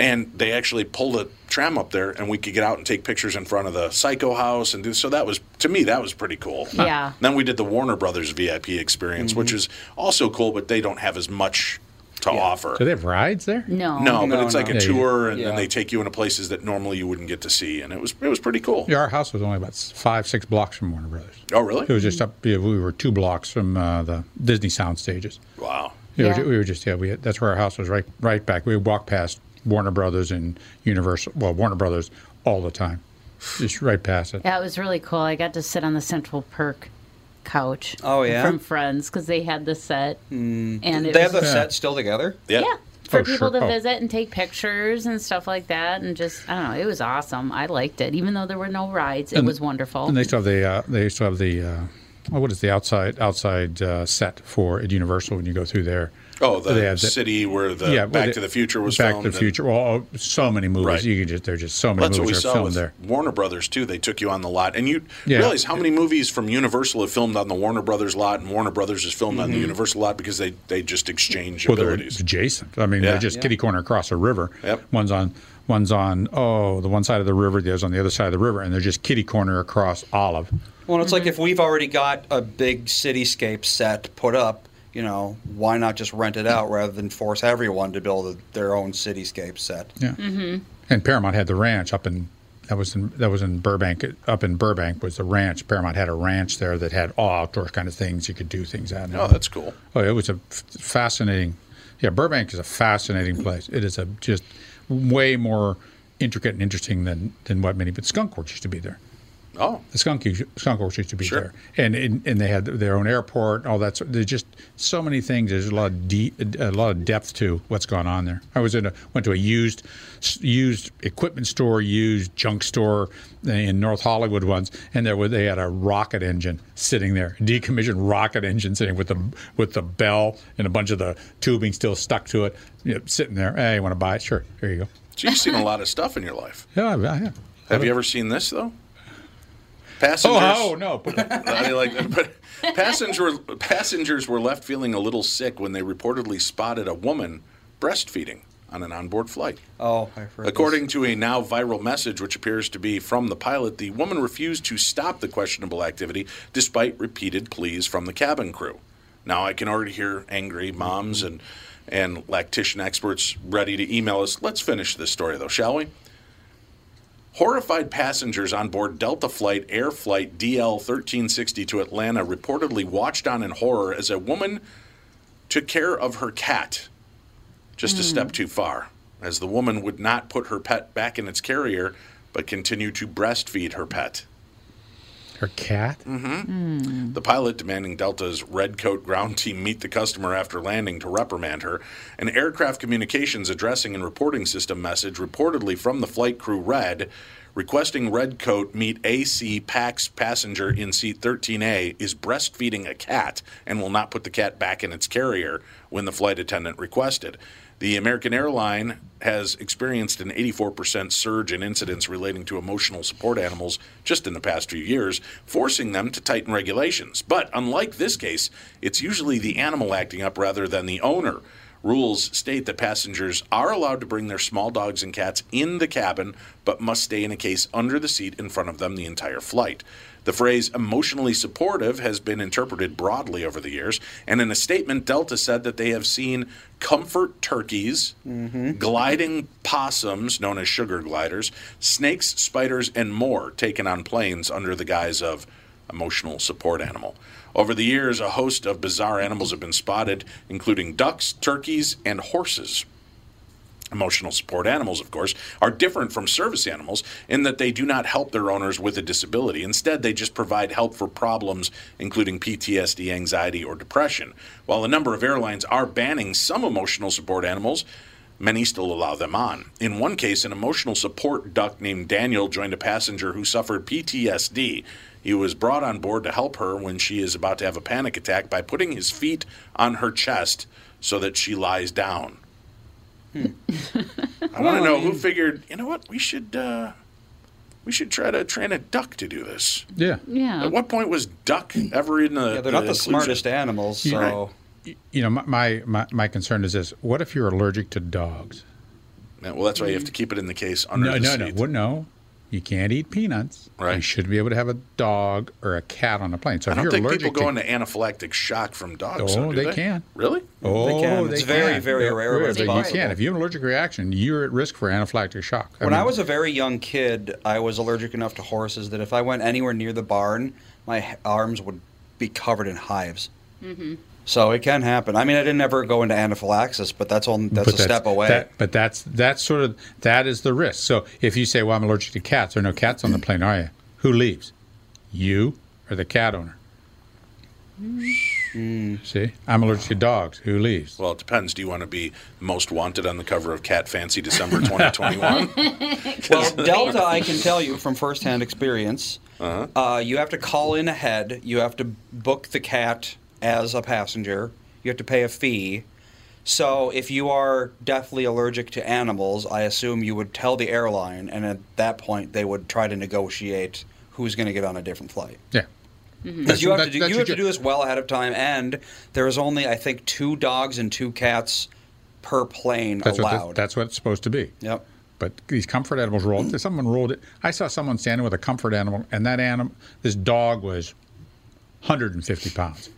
and they actually pulled a tram up there, and we could get out and take pictures in front of the Psycho house, and do, so that was to me that was pretty cool. Yeah. Then we did the Warner Brothers VIP experience, which Mm-hmm. is also cool, but they don't have as much to offer. Do they have rides there? No. No, but No, it's like no. a Yeah, tour, and yeah. then they take you into places that normally you wouldn't get to see, and it was it was pretty cool. Yeah, our house was only about five, six blocks from Warner Brothers. Oh, really? It was just up. Yeah, we were two blocks from uh, the Disney sound stages. Wow. We, Yeah. were, we were just yeah. We had, that's where our house was right right back. We would walk past Warner Brothers and Universal. Well, Warner Brothers all the time, just right past it. Yeah, it was really cool. I got to sit on the Central Perk couch. Oh, yeah? From Friends because they had the set, and it They was, have the set still together. Yeah. yeah for Oh, people sure. to Oh. visit and take pictures and stuff like that, and just I don't know, it was awesome. I liked it, even though there were no rides. It And- was wonderful. And they still have the uh, they still have the uh, oh, what is the outside outside uh, set for at Universal when you go through there. Oh, the the- city where the yeah, Back well, to the Future was Back filmed. Back to the and- Future. Well, oh, so many movies. Right. You can just there's just so many That's what we movies are saw filmed with there. Warner Brothers too. They took you on the lot, and you Yeah. realize how many movies from Universal have filmed on the Warner Brothers lot, and Warner Brothers is filmed Mm-hmm. on the Universal lot because they they just exchange Well, they're abilities. adjacent. I mean, Yeah. they're just Yeah. kitty corner across a river. Yep. One's on one's on oh the one side of the river, the other's on the other side of the river, and they're just kitty corner across Olive. Well, it's like if we've already got a big cityscape set put up, you know, why not just rent it out rather than force everyone to build a, their own cityscape set? Yeah. Mm-hmm. And Paramount had the ranch up in that was in that was in Burbank. Up in Burbank was the ranch. Paramount had a ranch there that had all outdoor kind of things you could do things at. Oh, that's cool. Oh, it was a f- fascinating. Yeah, Burbank is a fascinating place. It is a just way more intricate and interesting than than what many. But Skunk Works used to be there. Oh, The Skunk Skunk Works used to be Sure. there, and, and and they had their own airport, all that. sort- There's just so many things. There's a lot of de- a lot of depth to what's going on there. I was in a went to a used used equipment store, used junk store in North Hollywood once, and there was they had a rocket engine sitting there, decommissioned rocket engine sitting with the with the bell and a bunch of the tubing still stuck to it, you know, sitting there. Hey, you want to buy it? Sure, here you go. So you've seen a lot of stuff in your life. Yeah, I have. Have you ever seen this though? Passengers. Oh, oh no! I mean, uh, like, but passengers were passengers were left feeling a little sick when they reportedly spotted a woman breastfeeding on an onboard flight. Oh, I've heard According to a now viral message, which appears to be from the pilot, the woman refused to stop the questionable activity despite repeated pleas from the cabin crew. Now, I can already hear angry moms and and lactation experts ready to email us. Let's finish this story, though, shall we? Horrified passengers on board Delta Flight Air Flight DL 1360 to Atlanta reportedly watched on in horror as a woman took care of her cat just a step hmm. too far, as the woman would not put her pet back in its carrier but continued to breastfeed her pet. Her cat. Mm-hmm. The pilot demanding Delta's Red Coat ground team meet the customer after landing to reprimand her. An aircraft communications addressing and reporting system message reportedly from the flight crew read, requesting Red Coat meet AC PAX passenger in seat 13A is breastfeeding a cat and will not put the cat back in its carrier when the flight attendant requested. The American airline has experienced an 84% surge in incidents relating to emotional support animals just in the past few years, forcing them to tighten regulations. But unlike this case, it's usually the animal acting up rather than the owner. Rules state that passengers are allowed to bring their small dogs and cats in the cabin, but must stay in a case under the seat in front of them the entire flight. The phrase emotionally supportive has been interpreted broadly over the years, and in a statement, Delta said that they have seen comfort turkeys, mm-hmm. gliding possums, known as sugar gliders, snakes, spiders, and more taken on planes under the guise of emotional support animal. Over the years, a host of bizarre animals have been spotted, including ducks, turkeys, and horses. Emotional support animals, of course, are different from service animals in that they do not help their owners with a disability. Instead, they just provide help for problems including PTSD, anxiety, or depression. While a number of airlines are banning some emotional support animals, many still allow them on. In one case, an emotional support duck named Daniel joined a passenger who suffered PTSD. He was brought on board to help her when she is about to have a panic attack by putting his feet on her chest so that she lies down. I want to know who figured. You know what? We should uh, we should try to train a duck to do this. Yeah. Yeah. At what point was duck ever in the? Yeah, they're not the inclusion? smartest animals, You- so You know, my, my, my, my concern is this: What if you're allergic to dogs? Yeah, well, that's why you have to keep it in the case under no, the no, seat. no, well, no. You can't eat peanuts. Right. You should be able to have a dog or a cat on a plane. So I if don't you're think allergic people go into anaphylactic shock from dogs. Oh, though, do they can. Really? Oh, they can. they It's very, can. very They're rare, but it's You can. If you have an allergic reaction, you're at risk for anaphylactic shock. when I was a very young kid, I was allergic enough to horses that if I went anywhere near the barn, my arms would be covered in hives. Mm-hmm. So it can happen. I mean, I didn't ever go into anaphylaxis, but that's on that's but a step away. that- but that's that's sort of that is the risk. So if you say, "Well, I'm allergic to cats," there are no cats on the plane, are you? Who leaves? You or the cat owner? See, I'm allergic to dogs. Who leaves? Well, it depends. Do you want to be most wanted on the cover of Cat Fancy December 2021? Well, Delta, I can tell you from firsthand experience, Uh-huh. uh, you have to call in ahead. You have to book the cat as a passenger. You have to pay a fee. So if you are deathly allergic to animals, I assume you would tell the airline, and at that point, they would try to negotiate who's going to get on a different flight. Yeah. Mm-hmm. Because you have to do you have to do this well ahead of time, and there is only I think two dogs and two cats per plane That's what, allowed. the- that's what it's supposed to be. Yep. But these comfort animals rolled. Mm. Someone rolled it. I saw someone standing with a comfort animal, and that animal, this dog was 150 pounds.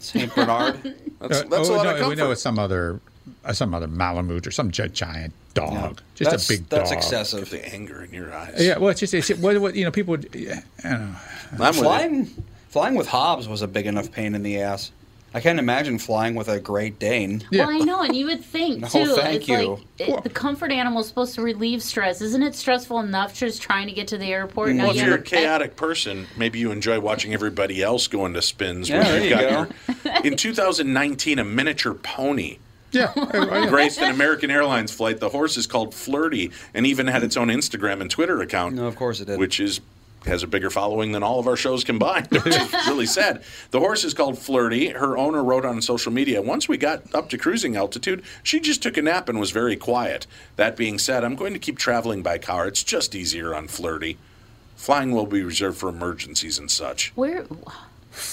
Saint Bernard. That's, Uh, that's oh, a lot no, of comfort. We know it's some other, uh, some other Malamute or some giant dog, just That's- a big that's dog. excessive. the anger in your eyes. Yeah, well, it's just, it's just what, what you know, people would, yeah, I don't know. I'm with you. flying, flying with Hobbs was a big enough pain in the ass. I can't imagine flying with a Great Dane. Well, I know, and you would think No, too. thank it's you. like it, the comfort animal is supposed to relieve stress. Isn't it stressful enough just trying to get to the airport? Now Well, if you you're a have a pet- chaotic person, maybe you enjoy watching everybody else go into spins. Yeah, there you've you your- in 2019, a miniature pony Yeah. graced an American Airlines flight. The horse is called Flirty and even had its own Instagram and Twitter account. No, of course it did. Which is has a bigger following than all of our shows combined, which is really sad. The horse is called Flirty. Her owner wrote on social media, once we got up to cruising altitude, she just took a nap and was very quiet. That being said, I'm going to keep traveling by car. It's just easier on Flirty. Flying will be reserved for emergencies and such. Where?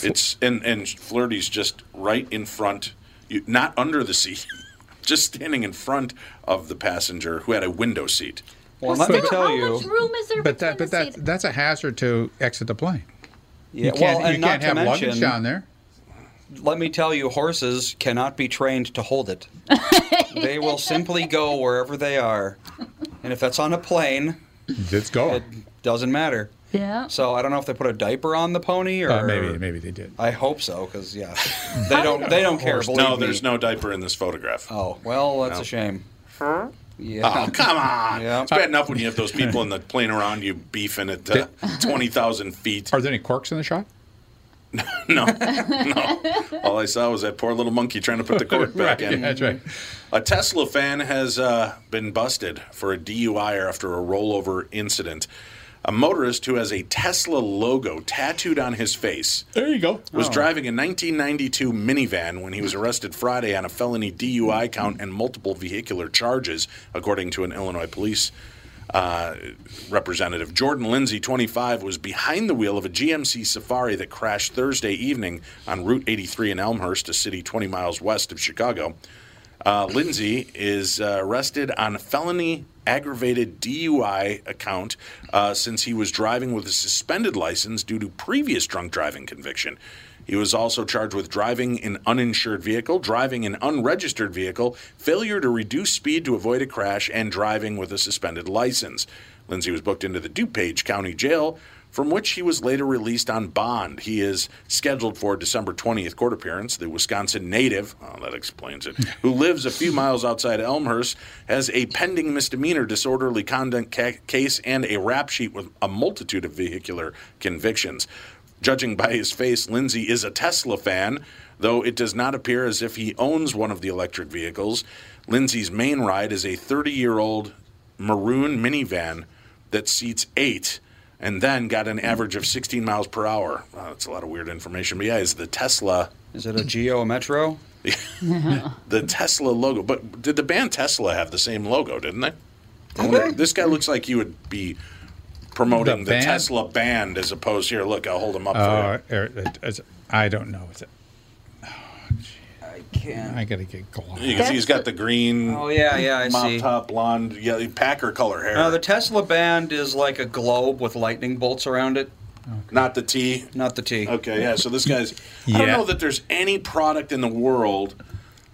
It's and and Flirty's just right in front, you, not under the seat, just standing in front of the passenger who had a window seat. Well, let me tell How you. much room is there But that, but that, seat? that's a hazard to exit the plane. Yeah, you can't, well, and you not can't to have mention, luggage down there. Let me tell you, horses cannot be trained to hold it. they will simply go wherever they are, and if that's on a plane, Let's go. it doesn't matter. Yeah. So I don't know if they put a diaper on the pony or Uh, maybe, maybe they did. I hope so, because yeah, they don't. They don't care. Believe No, me. there's no diaper in this photograph. Oh well, that's No. a shame. Yeah. Oh, come on. Yeah. It's bad enough when you have those people in the plane around you beefing at uh, 20,000 feet. Are there any corks in the shot? No, no. All I saw was that poor little monkey trying to put the cork back Right, in. That's right. A Tesla fan has uh, been busted for a DUI after a rollover incident. A motorist who has a Tesla logo tattooed on his face There you go. was driving a 1992 minivan when he was arrested Friday on a felony DUI count and multiple vehicular charges, according to an Illinois police uh, representative. Jordan Lindsay, 25, was behind the wheel of a GMC Safari that crashed Thursday evening on Route 83 in Elmhurst, a city 20 miles west of Chicago. Uh, Lindsay is uh, arrested on a felony aggravated DUI account uh, since he was driving with a suspended license due to previous drunk driving conviction. He was also charged with driving an uninsured vehicle, driving an unregistered vehicle, failure to reduce speed to avoid a crash, and driving with a suspended license. Lindsay was booked into the DuPage County Jail, from which he was later released on bond. He is scheduled for December 20th court appearance. The Wisconsin native, oh, that explains it, who lives a few miles outside Elmhurst, has a pending misdemeanor disorderly conduct ca- case and a rap sheet with a multitude of vehicular convictions. Judging by his face, Lindsay is a Tesla fan, though it does not appear as if he owns one of the electric vehicles. Lindsay's main ride is a 30 year old maroon minivan that seats eight and then got an average of 16 miles per hour. Wow, that's a lot of weird information. But yeah, is the Tesla. Is it a Geo Metro? the Tesla logo. But did the band Tesla have the same logo, didn't they? I wonder- this guy looks like he would be promoting The the, band? Tesla band as opposed to here. Look, I'll hold him up for Oh, you. er, it- it's- I don't know. Is it? I can't. I gotta get going. You can see he's got the green Oh yeah, yeah, I mop see. top, blonde, yeah, Packer color hair. No, the Tesla band is like a globe with lightning bolts around it. Not the T. Not the T. Okay, yeah. So this guy's. I don't know that there's any product in the world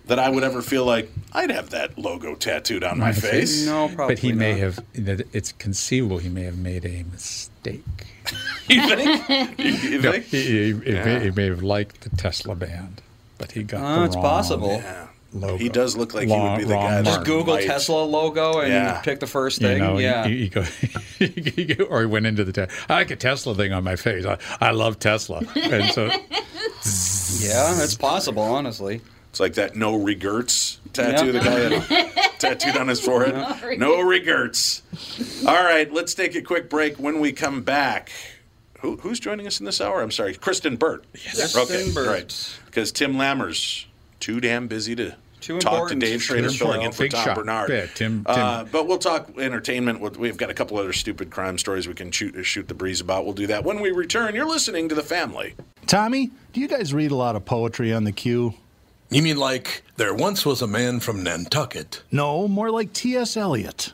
that I would ever feel like I'd have that logo tattooed on my Right. face. No, probably But he may have. that It's conceivable he may have made a mistake. You think? You, you No, think? he, he- he Yeah. may, he may have liked the Tesla band, but he got Oh, the it's wrong possible. Yeah. logo. He does look like he would be the guy that Just. Google might- Tesla logo and Yeah. pick the first You thing. know, yeah. he, he go, he or he went into the. Te- I like a Tesla thing on my face. I, I love Tesla, and so yeah, it's possible, honestly. It's like that no regrets tattoo the guy had tattooed on his forehead. No regrets. All right, let's take a quick break. When we come back, who, who's joining us in this hour? I'm sorry, Kristen Burt. Yes, okay, Kristen Burt. right. Because Tim Lammer's too damn busy to Too talk important. to Dave Schrader, Too filling in for Big Tom shot. Barnard. Yeah, Tim- Uh, but we'll talk entertainment. We'll- We've got a couple other stupid crime stories we can shoot shoot the breeze about. We'll do that when we return. You're listening to the family. Tommy, do you guys read a lot of poetry on the queue? You mean like there once was a man from Nantucket? No, more like T.S. Eliot.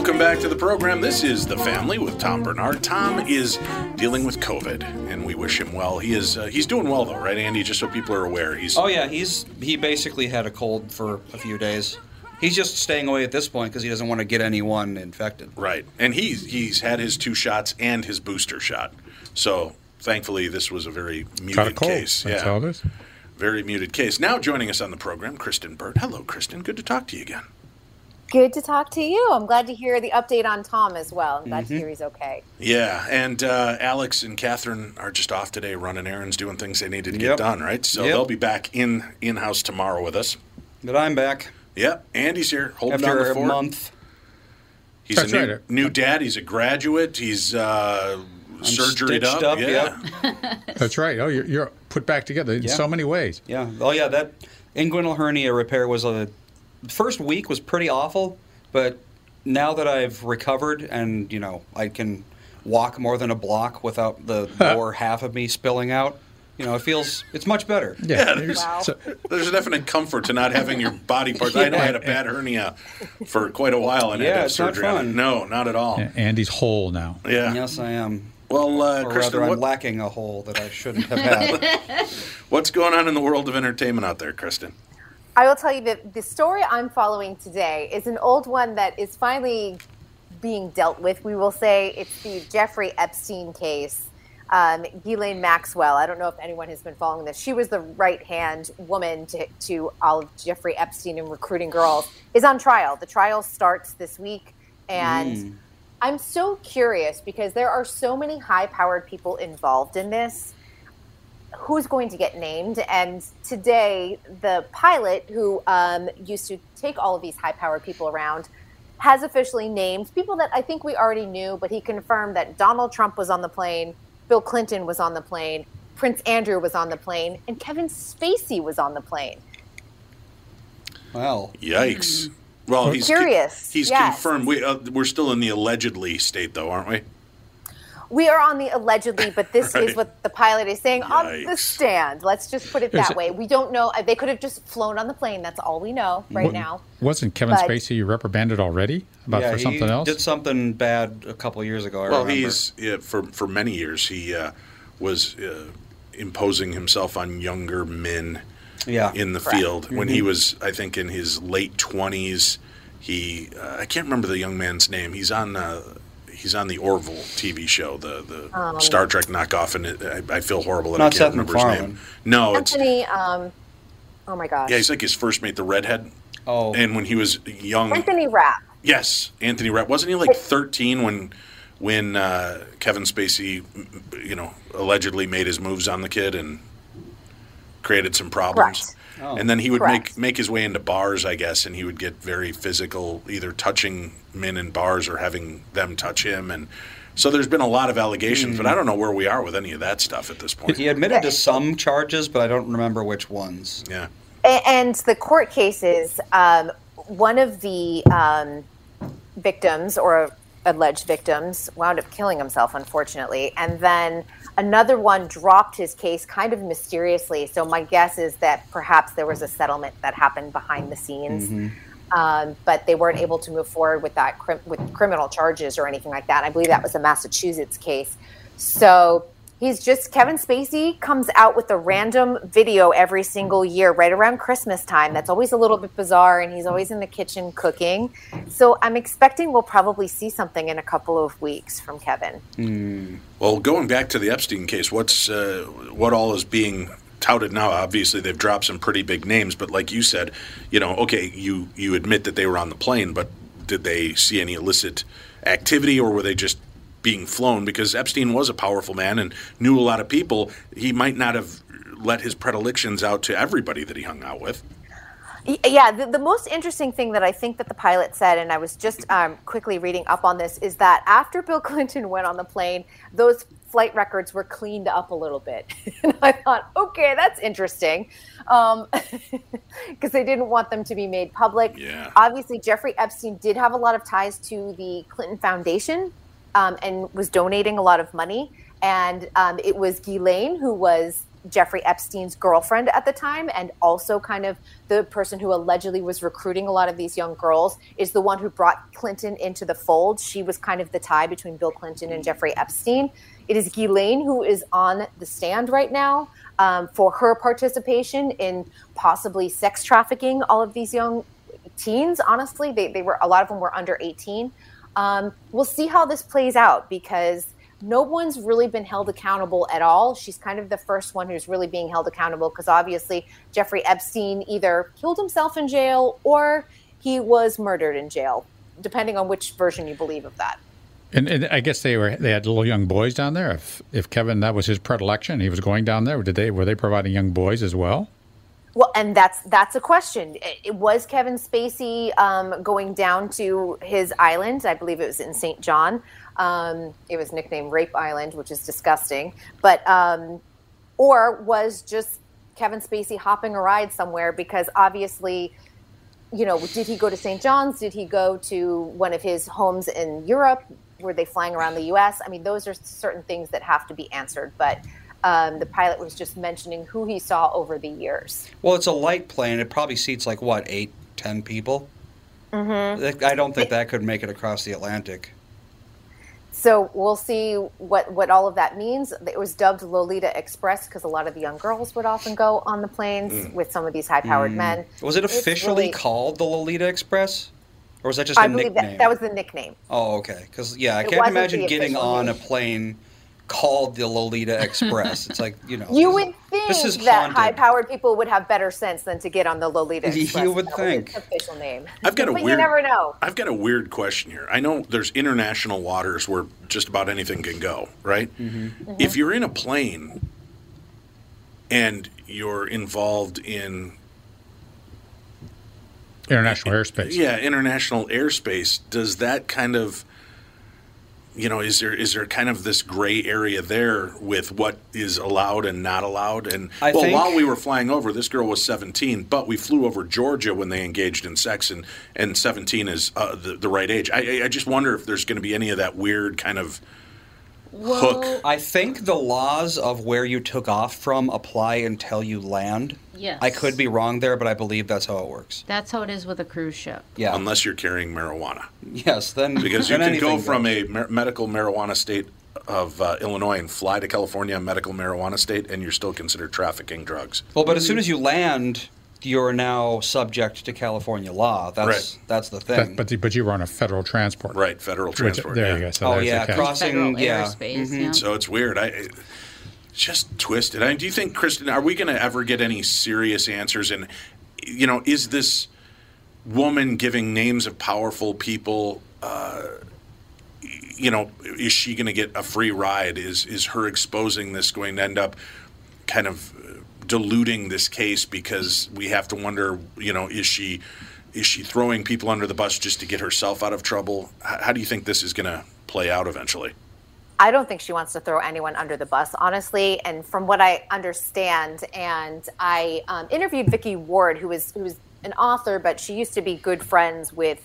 Welcome back to the program. This is The Family with Tom Barnard. Tom is dealing with COVID, and we wish him well. He is uh, he's doing well though, right, Andy? Just so people are aware, he's Oh yeah, he's he basically had a cold for a few days. He's just staying away at this point because he doesn't want to get anyone infected. right, and he's he's had his two shots and his booster shot. So thankfully, this was a very Caught a muted cold. case. That's yeah, all it is. very muted case. Now joining us on the program, Kristen Burt. Hello, Kristen. Good to talk to you again. Good to talk to you. I'm glad to hear the update on Tom as well. I'm glad Mhm. to hear he's okay. Yeah, and uh, Alex and Catherine are just off today, running errands, doing things they needed to get done. Right, so Yep. they'll be back in in house tomorrow with us. But I'm back. Yep, Andy's here, holding After down the fort. a month. He's That's a new, right. new dad. He's a graduate. He's uh, surgeryed stitched up. up, yeah. That's right. Oh, you're, you're put back together in Yeah. so many ways. Yeah. Oh yeah, that inguinal hernia repair was a first week was pretty awful, but now that I've recovered and you know I can walk more than a block without the lower half of me spilling out, you know it feels it's much better. Yeah, there's, there's a definite comfort to not having your body parts. I know I had a bad hernia for quite a while and Yeah, had to have it's not surgery fun. No, not at all. Yeah, Andy's whole now. Yeah. Yes, I am. Well, uh, or Kristen, rather, I'm what- lacking a hole that I shouldn't have had. What's going on in the world of entertainment out there, Kristen? I will tell you that the story I'm following today is an old one that is finally being dealt with. We will say it's the Jeffrey Epstein case. Um, Ghislaine Maxwell, I don't know if anyone has been following this. She was the right hand woman to, to all of Jeffrey Epstein and recruiting girls, is on trial. The trial starts this week. And Mm. I'm so curious because there are so many high powered people involved in this who's going to get named. And today, the pilot who um, used to take all of these high powered people around has officially named people that I think we already knew, but he confirmed that Donald Trump was on the plane, Bill Clinton was on the plane, Prince Andrew was on the plane, and Kevin Spacey was on the plane. Well, Yikes. Well, he's Curious, He's yes. confirmed. We uh, we're still in the allegedly state, though, aren't we? We are on the allegedly, but this Right. is what the pilot is saying on the stand. Let's just put it that it- way. We don't know. They could have just flown on the plane. That's all we know right Wa- now. Wasn't Kevin But- Spacey reprimanded already about yeah, for he something else? did something bad a couple years ago. I well, remember. he's yeah, for for many years he uh, was uh, imposing himself on younger men Yeah. in the Correct. field when he Mhm. was, I think, in his late twenties. he uh, I can't remember the young man's name. He's on uh, he's on the Orville TV show, the the Um, Star Trek knockoff, and it, I, I feel horrible that I can't Seth remember his name. No, it's Anthony, um, oh my gosh. yeah, he's like his first mate, the redhead. Oh, and when he was young, Anthony Rapp. Yes, Anthony Rapp. Wasn't he like 13 when when uh, Kevin Spacey, you know, allegedly made his moves on the kid and created some problems? Correct. Oh. And then he would Correct. make make his way into bars, I guess, and he would get very physical, either touching men in bars or having them touch him. And so there's been a lot of allegations, but I don't know where we are with any of that stuff at this point. he admitted to some charges, but I don't remember which ones. Yeah. And the court cases, um, one of the um, victims or alleged victims wound up killing himself, unfortunately. And then another one dropped his case kind of mysteriously. So my guess is that perhaps there was a settlement that happened behind the scenes. Um, but they weren't able to move forward with that crim- with criminal charges or anything like that. I believe that was a Massachusetts case. So he's just Kevin Spacey comes out with a random video every single year, right around Christmas time. That's always a little bit bizarre, and he's always in the kitchen cooking. So I'm expecting we'll probably see something in a couple of weeks from Kevin. Well, going back to the Epstein case, what's uh, what all is being touted now? Obviously, they've dropped some pretty big names, but like you said, you know, okay, you you admit that they were on the plane, but did they see any illicit activity, or were they just being flown? Because Epstein was a powerful man and knew a lot of people. He might not have let his predilections out to everybody that he hung out with. Yeah, the, the most interesting thing that I think that the pilot said, and I was just um, quickly reading up on this, is that after Bill Clinton went on the plane, those flight records were cleaned up a little bit. and I thought, okay, that's interesting, because they didn't want them to be made public. Yeah. Obviously, Jeffrey Epstein did have a lot of ties to the Clinton Foundation um, and was donating a lot of money. And um, it was Ghislaine who was Jeffrey Epstein's girlfriend at the time, and also kind of the person who allegedly was recruiting a lot of these young girls, is the one who brought Clinton into the fold. She was kind of the tie between Bill Clinton and Jeffrey Epstein. It is Ghislaine who is on the stand right now um, for her participation in possibly sex trafficking all of these young teens. Honestly, they, they were a lot of them were under 18. Um, we'll see how this plays out because no one's really been held accountable at all. She's kind of the first one who's really being held accountable because obviously Jeffrey Epstein either killed himself in jail or he was murdered in jail, depending on which version you believe of that. And, and I guess they were they had little young boys down there. If if Kevin that was his predilection, he was going down there. Did they were they providing young boys as well? Well, and that's that's a question. It, was Kevin Spacey um, going down to his island. I believe it was in St. John. Um, it was nicknamed Rape Island, which is disgusting. But um, or was just Kevin Spacey hopping a ride somewhere because obviously, you know, did he go to St. John's? Did he go to one of his homes in Europe? Were they flying around the U.S.? I mean, those are certain things that have to be answered. But um, the pilot was just mentioning who he saw over the years. Well, it's a light plane. It probably seats like what eight, ten people. Mm-hmm. I don't think that could make it across the Atlantic. So we'll see what what all of that means. It was dubbed Lolita Express because a lot of the young girls would often go on the planes Mm. with some of these high-powered Mm. men. Was it officially really- called the Lolita Express, or was that just a I believe nickname? that that was the nickname. Oh, okay. Because yeah, I It can't imagine getting on a plane called the Lolita Express. it's like you know. You would think this is that haunted. high-powered people would have better sense than to get on the Lolita You would That think. official name. I've got a but weird. you never know. I've got a weird question here. I know there's international waters where just about anything can go, right? Mm-hmm. If you're in a plane and you're involved in International airspace. yeah international airspace, does that kind of you know is there is there kind of this gray area there with what is allowed and not allowed? And I well think- while we were flying over this girl was 17 but we flew over georgia when they engaged in sex and and 17 is uh, the, the right age. I, I just wonder if there's going to be any of that weird kind of hook I think the laws of where you took off from apply until you land. Yes. I could be wrong there, but I believe that's how it works. That's how it is with a cruise ship. Yeah. unless you're carrying marijuana Yes, then because you then can go from goes. a mer- medical marijuana state of uh, Illinois and fly to California, a medical marijuana state, and you're still considered trafficking drugs. Well, but as soon as you land, you're now subject to California law. That's Right. that's the thing. But, but but you were on a federal transport. Right, federal Which- transport. there yeah. you go. So Oh, yeah, crossing- Federal yeah. airspace. Mhm. Yeah. So it's weird. I it's just twisted. I mean, do you think, Kristen, are we going to ever get any serious answers? And you know, is this woman giving names of powerful people? Uh, you know, is she going to get a free ride? Is is her exposing this going to end up kind of diluting this case because we have to wonder, you know, is she is she throwing people under the bus just to get herself out of trouble? How do you think this is going to play out eventually? I don't think she wants to throw anyone under the bus, honestly. And from what I understand, and I um, interviewed Vicky Ward, who was who was an author, but she used to be good friends with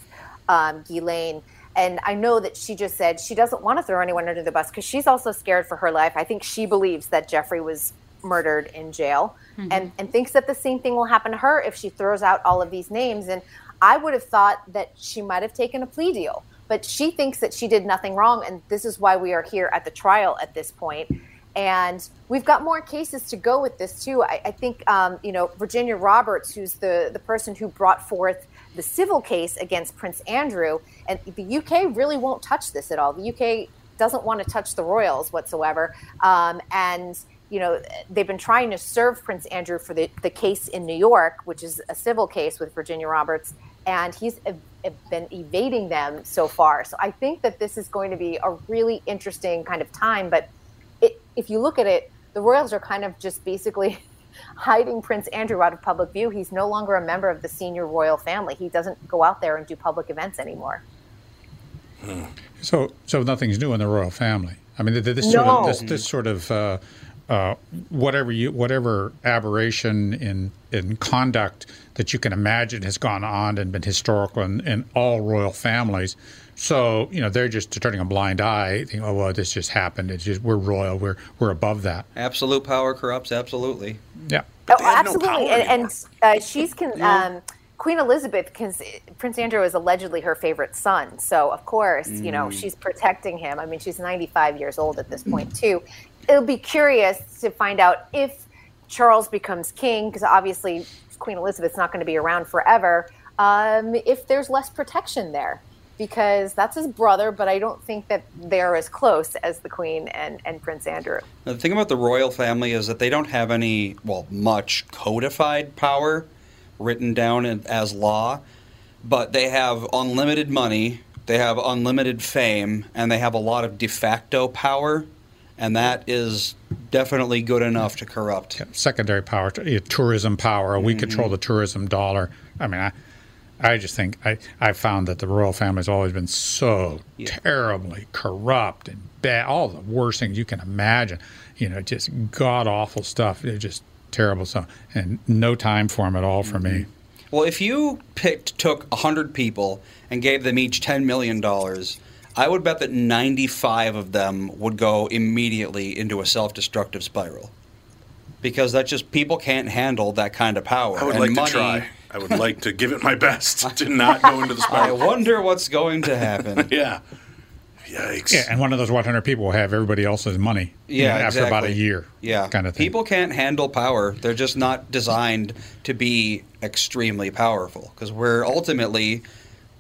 um, Ghislaine. And I know that she just said she doesn't want to throw anyone under the bus because she's also scared for her life. I think she believes that Jeffrey was murdered in jail and, and thinks that the same thing will happen to her if she throws out all of these names. And I would have thought that she might have taken a plea deal, but she thinks that she did nothing wrong. And this is why we are here at the trial at this point. And we've got more cases to go with this too. I, I think, um, you know, Virginia Roberts, who's the, the person who brought forth the civil case against Prince Andrew, and the UK really won't touch this at all. The UK doesn't want to touch the royals whatsoever. Um, and, you know, they've been trying to serve Prince Andrew for the, the case in New York, which is a civil case with Virginia Roberts, and he's ev- been evading them so far. So I think that this is going to be a really interesting kind of time. But it, if you look at it, the royals are kind of just basically hiding Prince Andrew out of public view. He's no longer a member of the senior royal family. He doesn't go out there and do public events anymore. So, so nothing's new in the royal family. I mean, th- this sort of this, this sort of uh, uh, whatever you whatever aberration in in conduct that you can imagine has gone on and been historical in, in all royal families. So you know they're just turning a blind eye. Thinking, oh well, this just happened. It's just we're royal. We're we're above that. Absolute power corrupts absolutely. Yeah. oh, absolutely. and and uh, she's con- um, Queen Elizabeth. Cons- Prince Andrew is allegedly her favorite son, so of course, you know, Mm. she's protecting him. I mean, she's 95 years old at this point too. It'll be curious to find out if Charles becomes king, because obviously Queen Elizabeth's not going to be around forever. Um, if there's less protection there. Because that's his brother, but I don't think that they're as close as the Queen and, and Prince Andrew. Now, the thing about the royal family is that they don't have any, well, much codified power written down as law, but they have unlimited money, they have unlimited fame, and they have a lot of de facto power, and that is definitely good enough to corrupt. secondary power, tourism power. We mm-hmm. control the tourism dollar. I mean, I, I just think I, I found that the royal family has always been so terribly corrupt and bad. All the worst things you can imagine. You know, just god awful stuff. They're just terrible stuff, and no time for them at all for me. Mm-hmm. Well, if you picked, took 100 people and gave them each $10 million, I would bet that 95 of them would go immediately into a self destructive spiral. Because that's just, people can't handle that kind of power. I would And like money, to try. I would like to give it my best to not go into the spiral. I wonder what's going to happen. yeah. Yikes. Yeah, and one of those 100 people will have everybody else's money. you Yeah, know, after about a exactly. year. Yeah, kind of thing. People can't handle power. They're just not designed to be extremely powerful because we're ultimately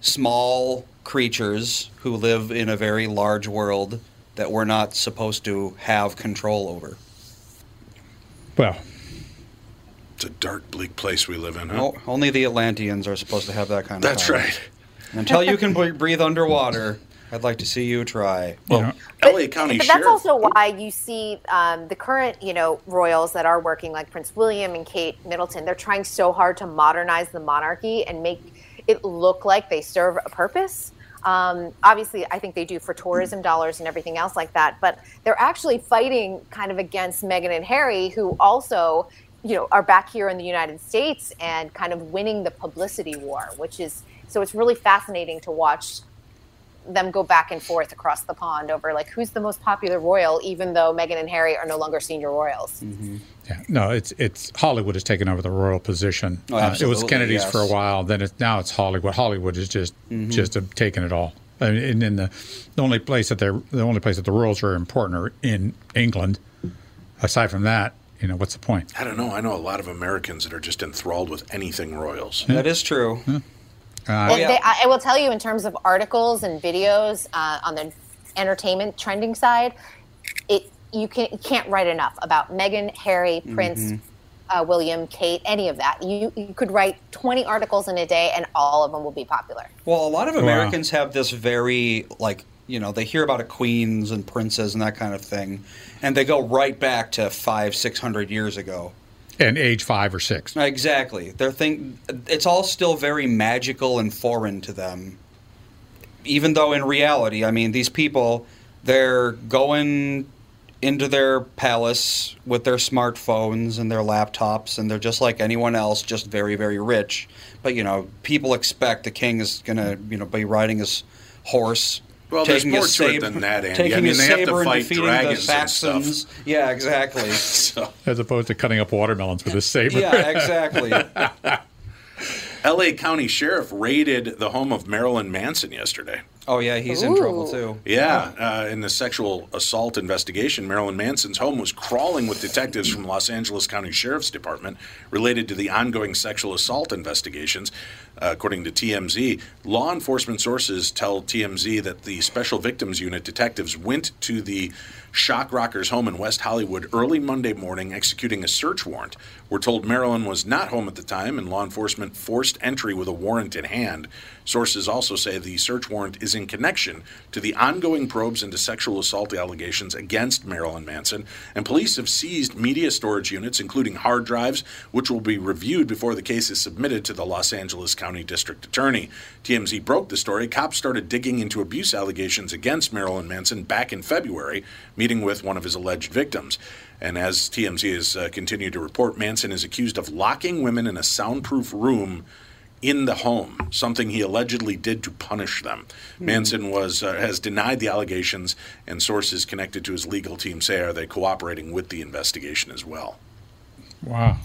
small creatures who live in a very large world that we're not supposed to have control over. Well, It's a dark, bleak place we live in, huh? No, only the Atlanteans are supposed to have that kind of That's power. right. And Until you can breathe underwater, I'd like to see you try. Well, LA County but that's also why you see um, the current, you know, royals that are working, like Prince William and Kate Middleton. They're trying so hard to modernize the monarchy and make it look like they serve a purpose. Um, obviously, I think they do for tourism dollars and everything else like that. But they're actually fighting kind of against Meghan and Harry, who also, you know, are back here in the United States and kind of winning the publicity war, which is so it's really fascinating to watch them go back and forth across the pond over like who's the most popular royal, even though Meghan and Harry are no longer senior royals. Yeah, no, it's it's Hollywood has taken over the royal position. Oh, Uh, it was Kennedy's yes. for a while. Then it's now it's Hollywood. Hollywood is just Mm-hmm. Mhm. just have taken it all. I mean, and in the the only place that they're the only place that the royals are important are in England. Aside from that, You know, what's the point? I don't know. I know a lot of Americans that are just enthralled with anything Royals. That is true. Uh, And they, I, I will tell you, in terms of articles and videos uh, on the entertainment trending side, it you can you can't write enough about Meghan, Harry, Prince, Mm-hmm. Mhm. uh, William, Kate, any of that. You you could write twenty articles in a day, and all of them will be popular. Well, a lot of Wow. Americans have this very like you know they hear about a queens and princes and that kind of thing, and they go right back to five six hundred years ago. And age five or six. Exactly. They're think it's all still very magical and foreign to them. Even though in reality, I mean, these people they're going into their palace with their smartphones and their laptops and they're just like anyone else, just very very rich. But you know, people expect the king is going to, you know, be riding his horse Well, there's taking more his to it than that, Andy. taking I mean, his they have to fight defeating dragons the and stuff. Yeah, exactly. As opposed to cutting up watermelons with a saber. Yeah, exactly. L.A. County Sheriff raided the home of Marilyn Manson yesterday. Oh yeah, he's in trouble too. Yeah, uh, in the sexual assault investigation, Marilyn Manson's home was crawling with detectives from Los Angeles County Sheriff's Department related to the ongoing sexual assault investigations. Uh, according to TMZ, law enforcement sources tell TMZ that the Special Victims Unit detectives went to the Shock Rockers home in West Hollywood early Monday morning executing a search warrant. We're told Marilyn was not home at the time and law enforcement forced entry with a warrant in hand. Sources also say the search warrant is in connection to the ongoing probes into sexual assault allegations against Marilyn Manson, and police have seized media storage units, including hard drives, which will be reviewed before the case is submitted to the Los Angeles County District Attorney. TMZ broke the story. Cops started digging into abuse allegations against Marilyn Manson back in February, meeting with one of his alleged victims. And as TMZ has uh, continued to report, Manson is accused of locking women in a soundproof room in the home, something he allegedly did to punish them. Hmm. Manson was uh, has denied the allegations, and sources connected to his legal team say are they cooperating with the investigation as well. Wow.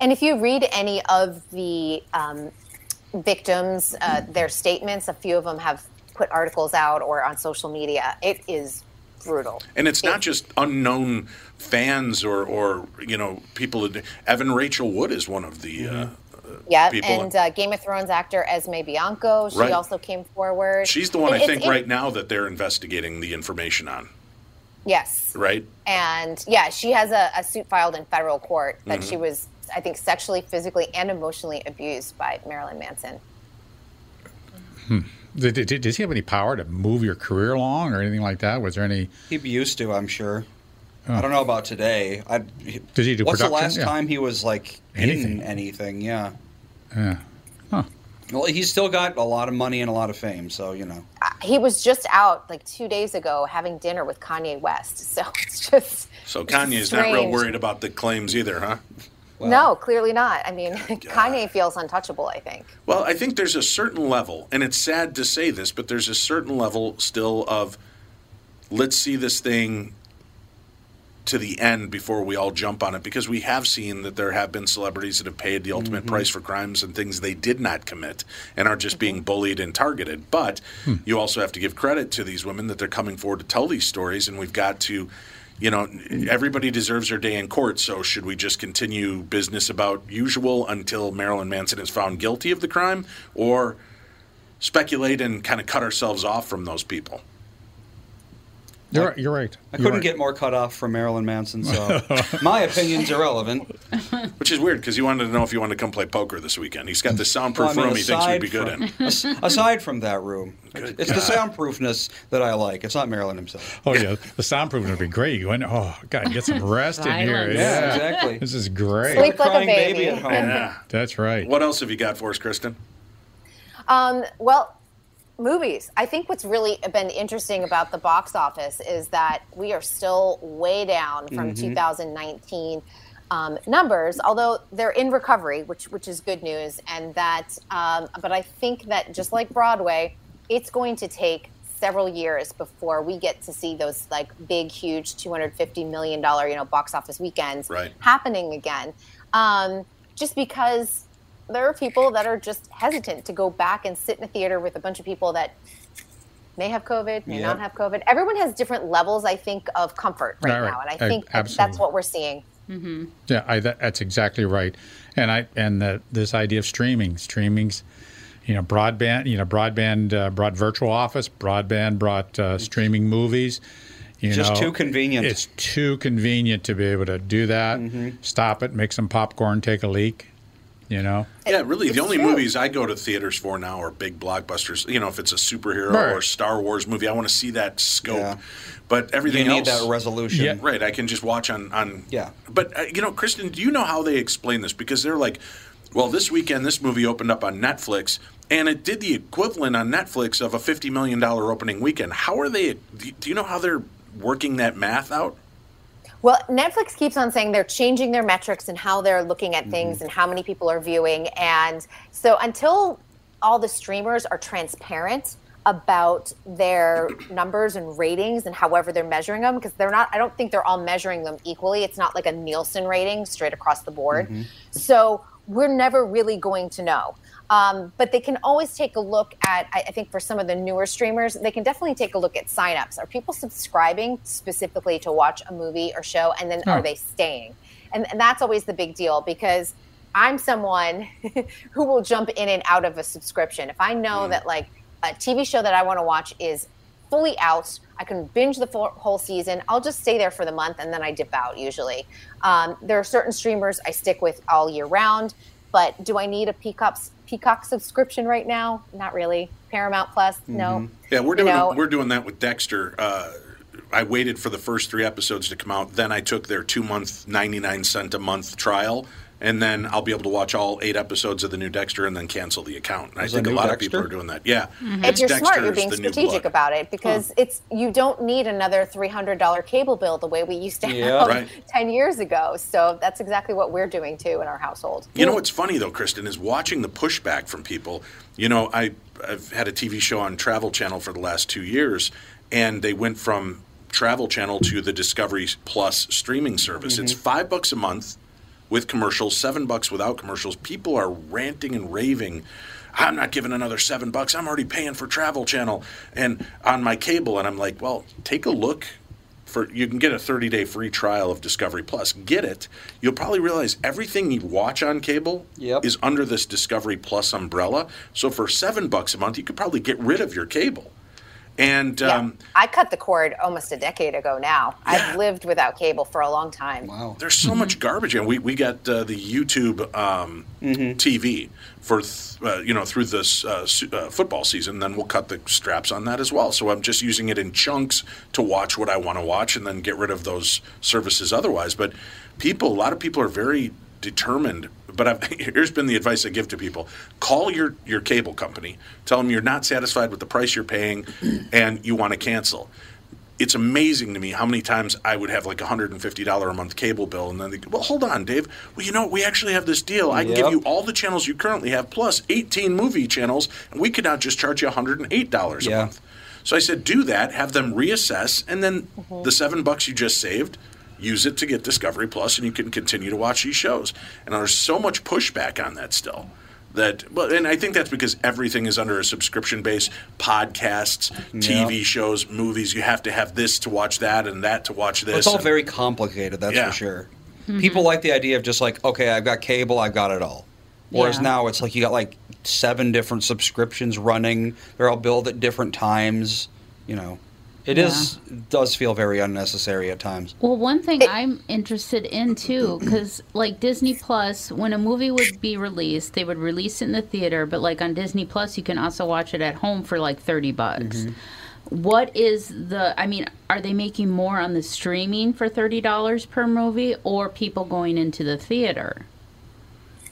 And if you read any of the um, victims, uh, their statements, a few of them have put articles out or on social media. It is brutal. And it's not just unknown fans or, or you know people. Evan Rachel Wood is one of the uh, Yeah, people. and uh, Game of Thrones actor Esme Bianco, she Right. also came forward. She's the one I think it's- right now that they're investigating the information on. Yes, Right? and yeah, she has a, a suit filed in federal court that Mhm. she was, I think, sexually, physically, and emotionally abused by Marilyn Manson. Hmm. Did, did, does he have any power to move your career along or anything like that? Was there any? He used to, I'm sure. Oh. I don't know about today. I, Did he do What's the last Yeah. time he was like Anything. in anything? Yeah. Yeah. Well, he's still got a lot of money and a lot of fame, so you know. Uh, he was just out like two days ago having dinner with Kanye West, so it's just So Kanye's not real worried about the claims either, huh? No, clearly not. I mean, Kanye feels untouchable. I think. Well, I think there's a certain level, and it's sad to say this, but there's a certain level still of let's see this thing to the end before we all jump on it because we have seen that there have been celebrities that have paid the ultimate Mhm. price for crimes and things they did not commit and are just being bullied and targeted. But you also have to give credit to these women that they're coming forward to tell these stories, and we've got to. You know, everybody deserves their day in court. So, should we just continue business about usual until Marilyn Manson is found guilty of the crime, or speculate and kind of cut ourselves off from those people? You're right. You're right. I You're couldn't right. get more cut off from Marilyn Manson, so my opinion's irrelevant. Which is weird because he wanted to know if you wanted to come play poker this weekend. He's got this soundproof Well, I mean, room he thinks you'd be good from- in. aside from that room, it's the soundproofness that I like. It's not Marilyn himself. Oh yeah, the soundproofing would be great. You went, oh god, get some rest in here. Yeah, Yeah, exactly. This is great. Sleep like a Crying baby baby. at home. Yeah. That's right. What else have you got for us, Kristen? Um, well, movies. I think what's really been interesting about the box office is that we are still way down from Mm-hmm. Mhm. 2019 um, numbers, although they're in recovery, which which is good news. And that, um, but I think that just like Broadway, it's going to take several years before we get to see those like big, huge, 250 million dollar, you know, box office weekends Right. happening again. Um, just because there are people that are just hesitant to go back and sit in a theater with a bunch of people that may have COVID, may Yep. not have COVID. Everyone has different levels, I think, of comfort right, Right, right. now, and I think that that's what we're seeing. Mm-hmm. Yeah, I, that, that's exactly right. And I and the, this idea of streaming, streaming's, you know, broadband, you know, broadband uh, brought virtual office, broadband brought uh, streaming movies. You Just know, too convenient. It's too convenient to be able to do that. Stop it, make some popcorn, take a leak. You know. Yeah, really. The only true. movies I go to theaters for now are big blockbusters. You know, if it's a superhero Right. or Star Wars movie, I want to see that scope. Yeah. But everything You need else, that resolution. Yeah. right? I can just watch on on. Yeah. But uh, you know, Kristen, do you know how they explain this? Because they're like, well, this weekend this movie opened up on Netflix, and it did the equivalent on Netflix of a fifty million dollar opening weekend. How are they? Do you know how they're working that math out? Well, Netflix keeps on saying they're changing their metrics and how they're looking at things mm-hmm. and how many people are viewing. And so until all the streamers are transparent about their numbers and ratings and however they're measuring them, because they're not, I don't think they're all measuring them equally. It's not like a Nielsen rating straight across the board. Mm-hmm. So we're never really going to know. Um, but they can always take a look at, I, I think for some of the newer streamers, they can definitely take a look at signups. Are people subscribing specifically to watch a movie or show? And then Oh. are they staying? And, and that's always the big deal because I'm someone who will jump in and out of a subscription. If I know that like a TV show that I want to watch is fully out, I can binge the full, whole season. I'll just stay there for the month and then I dip out usually. Um, there are certain streamers I stick with all year round, but do I need a Peacock Peacock subscription right now? Not really. Paramount Plus, no. Yeah, we're You doing know- we're doing that with Dexter. Uh, I waited for the first three episodes to come out. Then I took their two month, ninety nine cent a month trial, and then I'll be able to watch all eight episodes of the new Dexter and then cancel the account. And I think a new lot of people are doing that. Yeah, mm-hmm. If you're smart, you're being strategic about it because hmm. it's you don't need another three hundred dollar cable bill the way we used to Yeah. have Right. ten years ago. So that's exactly what we're doing too in our household. You know what's funny though, Kristen, is watching the pushback from people. You know, I I've had a TV show on Travel Channel for the last two years, and they went from Travel Channel to the Discovery Plus streaming service. It's five bucks a month with commercials, seven bucks without commercials. People are ranting and raving. I'm not giving another seven bucks. I'm already paying for Travel Channel and on my cable. And I'm like, well, take a look for you can get a 30 day free trial of Discovery Plus. Get it. You'll probably realize everything you watch on cable Yep. is under this Discovery Plus umbrella. So for seven bucks a month, you could probably get rid of your cable. And Yeah. um, I cut the cord almost a decade ago now. I've lived without cable for a long time. Wow. there's so much garbage, and we we got uh, the YouTube um, TV for th- uh, you know through this uh, su- uh, football season. Then we'll cut the straps on that as well. So I'm just using it in chunks to watch what I want to watch, and then get rid of those services otherwise. But people, a lot of people are very determined. But I've, here's been the advice I give to people: call your your cable company, tell them you're not satisfied with the price you're paying, and you want to cancel it's amazing to me how many times I would have like a hundred and fifty dollar a month cable bill, and then they go, "Well, hold on, Dave. Well, you know, we actually have this deal. I can give you all the channels you currently have plus eighteen movie channels, and we could now just charge you hundred and eight dollars a Yeah. month." So I said, "Do that. Have them reassess, and then mm-hmm. the seven bucks you just saved." Use it to get Discovery Plus, and you can continue to watch these shows. And there's so much pushback on that still that well and i think that's because everything is under a subscription base podcasts tv shows movies you have to have this to watch that and that to watch this It's all and- very complicated, that's Yeah. for sure. Mm-hmm. People like the idea of just like, okay, I've got cable, I've got it all. Whereas Yeah. now it's like you got like seven different subscriptions running. They're all billed at different times. You know, it is does feel very unnecessary at times. Well, one thing I'm interested in too, because like Disney Plus, when a movie would be released, they would release it in the theater, but like on Disney Plus, you can also watch it at home for like 30 bucks. What is the, I mean, are they making more on the streaming for $30 per movie or people going into the theater?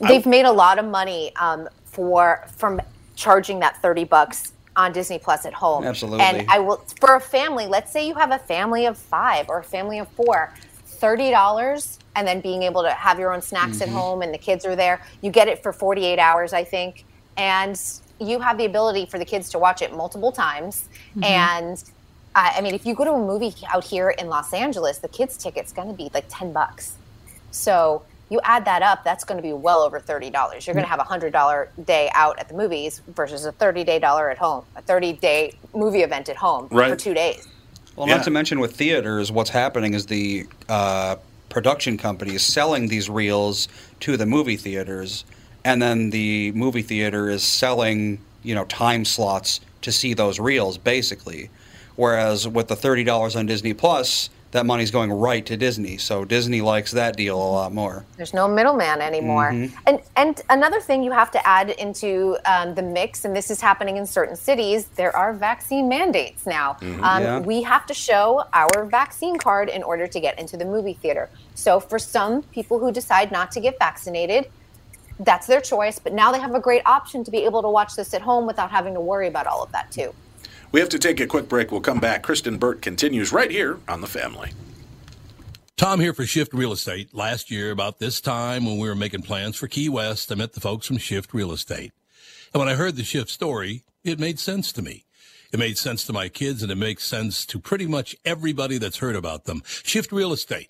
They've made a lot of money um, for from charging that thirty bucks on Disney Plus at home. Absolutely. And I will for a family. Let's say you have a family of five or a family of four. Thirty dollars, and then being able to have your own snacks at mm-hmm. home, and the kids are there. You get it for forty-eight hours, I think, and you have the ability for the kids to watch it multiple times. Mm-hmm. And I I mean, if you go to a movie out here in Los Angeles, the kids' ticket's going to be like ten bucks. So you add that up, that's going to be well over thirty dollars. You're going to have a hundred dollar day out at the movies versus a thirty day dollar at home, a thirty day movie event at home for two days. Well, Yeah. not to mention with theaters, what's happening is the uh, production companies selling these reels to the movie theaters, and then the movie theater is selling you know time slots to see those reels basically. Whereas with the thirty dollars on Disney Plus, that money's going right to Disney. So Disney likes that deal a lot more. There's no middleman anymore. Mhm. And and another thing you have to add into um, the mix, and this is happening in certain cities, there are vaccine mandates now. Mhm. Um, Yeah. We have to show our vaccine card in order to get into the movie theater. So for some people who decide not to get vaccinated, that's their choice. But now they have a great option to be able to watch this at home without having to worry about all of that too. We have to take a quick break. We'll come back. Kristen Burt continues right here on The Family. Tom here for Shift Real Estate. Last year, about this time when we were making plans for Key West, I met the folks from Shift Real Estate. And when I heard the Shift story, it made sense to me. It made sense to my kids and it makes sense to pretty much everybody that's heard about them. Shift Real Estate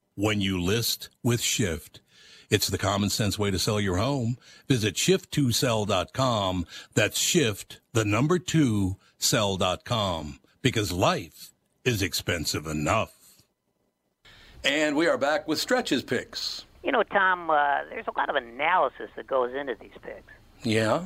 when you list with Shift. It's the common sense way to sell your home. Visit shift2sell.com. That's shift, the number two, sell.com. Because life is expensive enough. And we are back with stretches picks. You know, Tom, uh, there's a lot of analysis that goes into these picks. Yeah?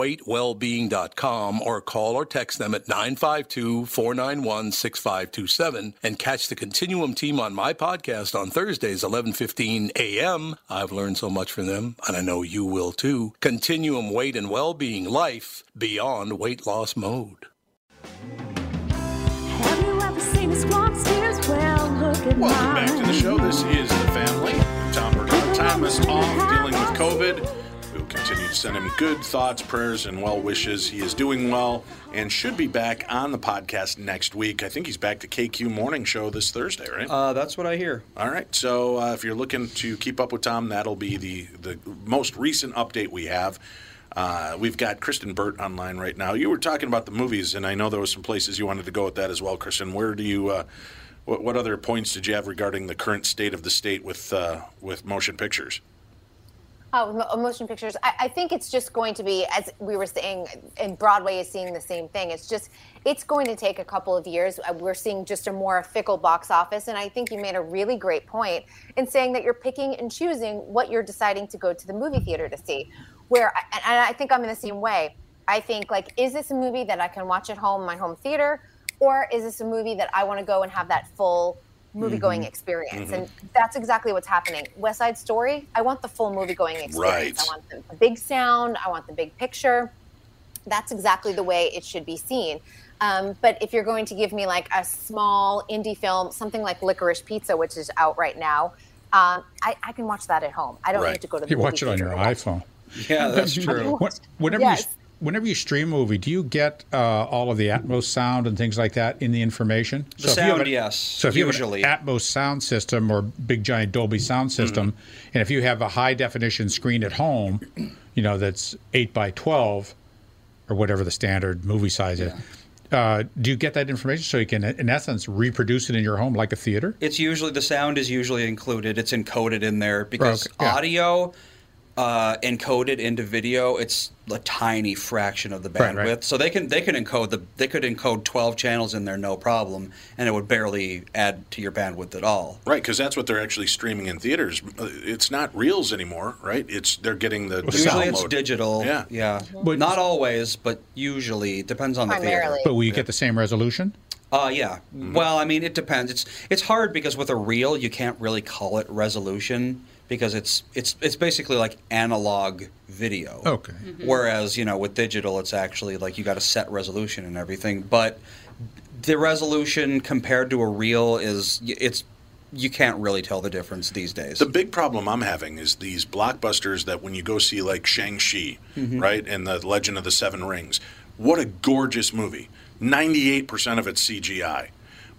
continuumweightwellbeing.com or call or text them at 952-491-6527 and catch the Continuum team on my podcast on Thursdays 11:15 a.m. I've learned so much from them and I know you will too. Continuum Weight and Wellbeing Life beyond weight loss mode. Have you ever seen a squawk steers? Well, look at Welcome back to the show. This is The Family. Tom Barnard Thomas off dealing with COVID. Continue to send him good thoughts, prayers, and well wishes. He is doing well and should be back on the podcast next week. I think he's back to KQ Morning Show this Thursday, right? Uh, that's what I hear. All right. So uh, if you're looking to keep up with Tom, that'll be the, the most recent update we have. Uh, we've got Kristen Burt online right now. You were talking about the movies, and I know there was some places you wanted to go with that as well, Kristen. Where do you, uh, what, what other points did you have regarding the current state of the state with uh, with motion pictures? Oh, motion pictures. I, I think it's just going to be, as we were saying, and Broadway is seeing the same thing. It's just, it's going to take a couple of years. Uh, We're seeing just a more fickle box office. And I think you made a really great point in saying that you're picking and choosing what you're deciding to go to the movie theater to see. Where, and I think I'm in the same way. I think, like, is this a movie that I can watch at home, my home theater? Or is this a movie that I want to go and have that full movie going Mhm. experience? Mhm. And that's exactly what's happening. West Side Story, I want the full movie going experience. Right. I want the, the big sound, I want the big picture. That's exactly the way it should be seen. Um, but if you're going to give me like a small indie film, something like Licorice Pizza, which is out right now, um, I, I can watch that at home. I don't need to go to the theater. You movie watch it on your iPhone. Yeah, that's true. Whenever Yes. you whenever you stream a movie, do you get uh, all of the Atmos sound and things like that in the information? The if you have sound, a- yes, So if you have an Atmos sound system or big giant Dolby sound system, Mm-hmm. and if you have a high definition screen at home, you know that's eight by twelve or whatever the standard movie size is. Uh, do you get that information so you can, in essence, reproduce it in your home like a theater? It's usually the sound is usually included. It's encoded in there because Okay, yeah. audio uh, encoded into video, it's a tiny fraction of the bandwidth. Right, right. So they can they can encode the they could encode twelve channels in there no problem, and it would barely add to your bandwidth at all. Right, because that's what they're actually streaming in theaters. Uh, It's not reels anymore, right? It's they're getting the, the Usually it's download. digital. Yeah. yeah. but Not always, but usually it depends on the theater. But will you get the same resolution? Uh, yeah. Well, I mean, it depends. It's it's hard because with a reel, you can't really call it resolution because it's it's it's basically like analog video. Okay. Whereas you know with digital, it's actually like you got a set resolution and everything. But the resolution compared to a reel is it's you can't really tell the difference these days. The big problem I'm having is these blockbusters that when you go see like Shang-Chi, Mhm. right, and the Legend of the Seven Rings, what a gorgeous movie. 98% of it's CGI.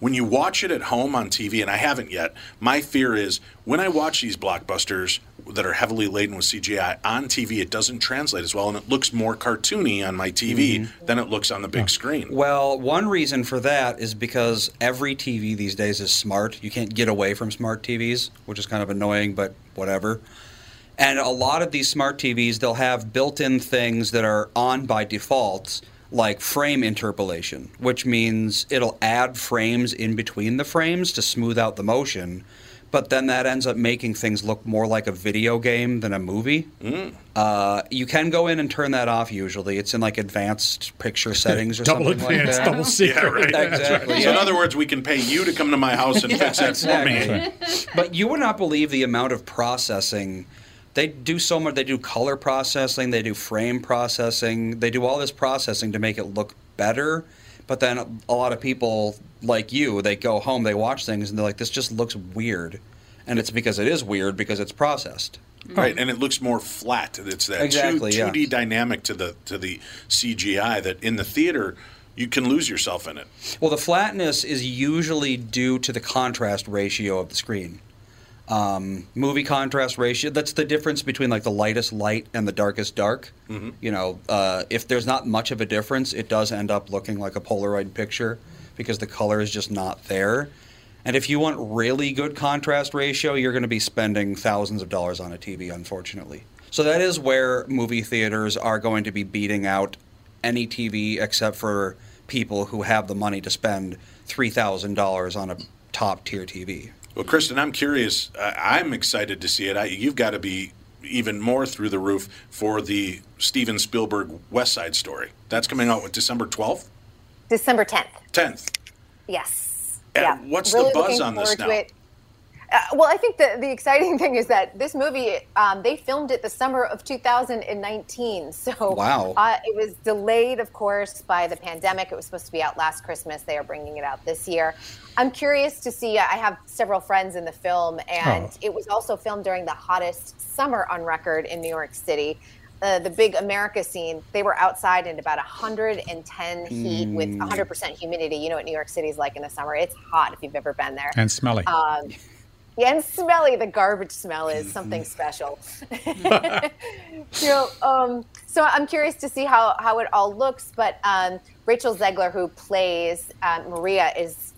When you watch it at home on TV, and I haven't yet, my fear is when I watch these blockbusters that are heavily laden with CGI on TV, it doesn't translate as well, and it looks more cartoony on my TV Mhm. than it looks on the big screen. Well, one reason for that is because every TV these days is smart. You can't get away from smart TVs, which is kind of annoying, but whatever. And a lot of these smart TVs, they'll have built in things that are on by default, like frame interpolation, which means it'll add frames in between the frames to smooth out the motion. But then that ends up making things look more like a video game than a movie. Uh, you can go in and turn that off usually. It's in like advanced picture settings or Double something like advanced, that. double secret. Yeah, right. That's Exactly. right. So in other words, we can pay you to come to my house and fix that for me. But you would not believe the amount of processing. They do so much. They do color processing. They do frame processing. They do all this processing to make it look better. But then a lot of people like you, they go home, they watch things, and they're like, "This just looks weird," and it's because it is weird because it's processed. Right, and it looks more flat. It's that Exactly, two, yeah. 2D dynamic to the to the CGI that in the theater you can lose yourself in it. Well, the flatness is usually due to the contrast ratio of the screen. Um, movie contrast ratio, that's the difference between like the lightest light and the darkest dark. Mhm. You know, uh, if there's not much of a difference, it does end up looking like a Polaroid picture because the color is just not there. And if you want really good contrast ratio, you're going to be spending thousands of dollars on a TV, unfortunately. So that is where movie theaters are going to be beating out any TV except for people who have the money to spend $3,000 on a top tier TV. Well, Kristen, I'm curious. I'm excited to see it. I, you've got to be even more through the roof for the Steven Spielberg West Side Story. That's coming out with December 12th, December 10th. 10th. Yes. And yeah. what's Really the buzz on this now? it. Uh, well, I think the, the exciting thing is that this movie, um, they filmed it the summer of 2019. So Wow. uh, it was delayed, of course, by the pandemic. It was supposed to be out last Christmas. They are bringing it out this year. I'm curious to see. I have several friends in the film, and Oh. it was also filmed during the hottest summer on record in New York City. Uh, the big America scene, they were outside in about 110 heat with Mm. 100% humidity. You know what New York City is like in the summer. It's hot if you've ever been there. And smelly. Um, yeah, and smelly. The garbage smell is something special. you know, um, so I'm curious to see how, how it all looks. But um, Rachel Zegler, who plays um, Maria, is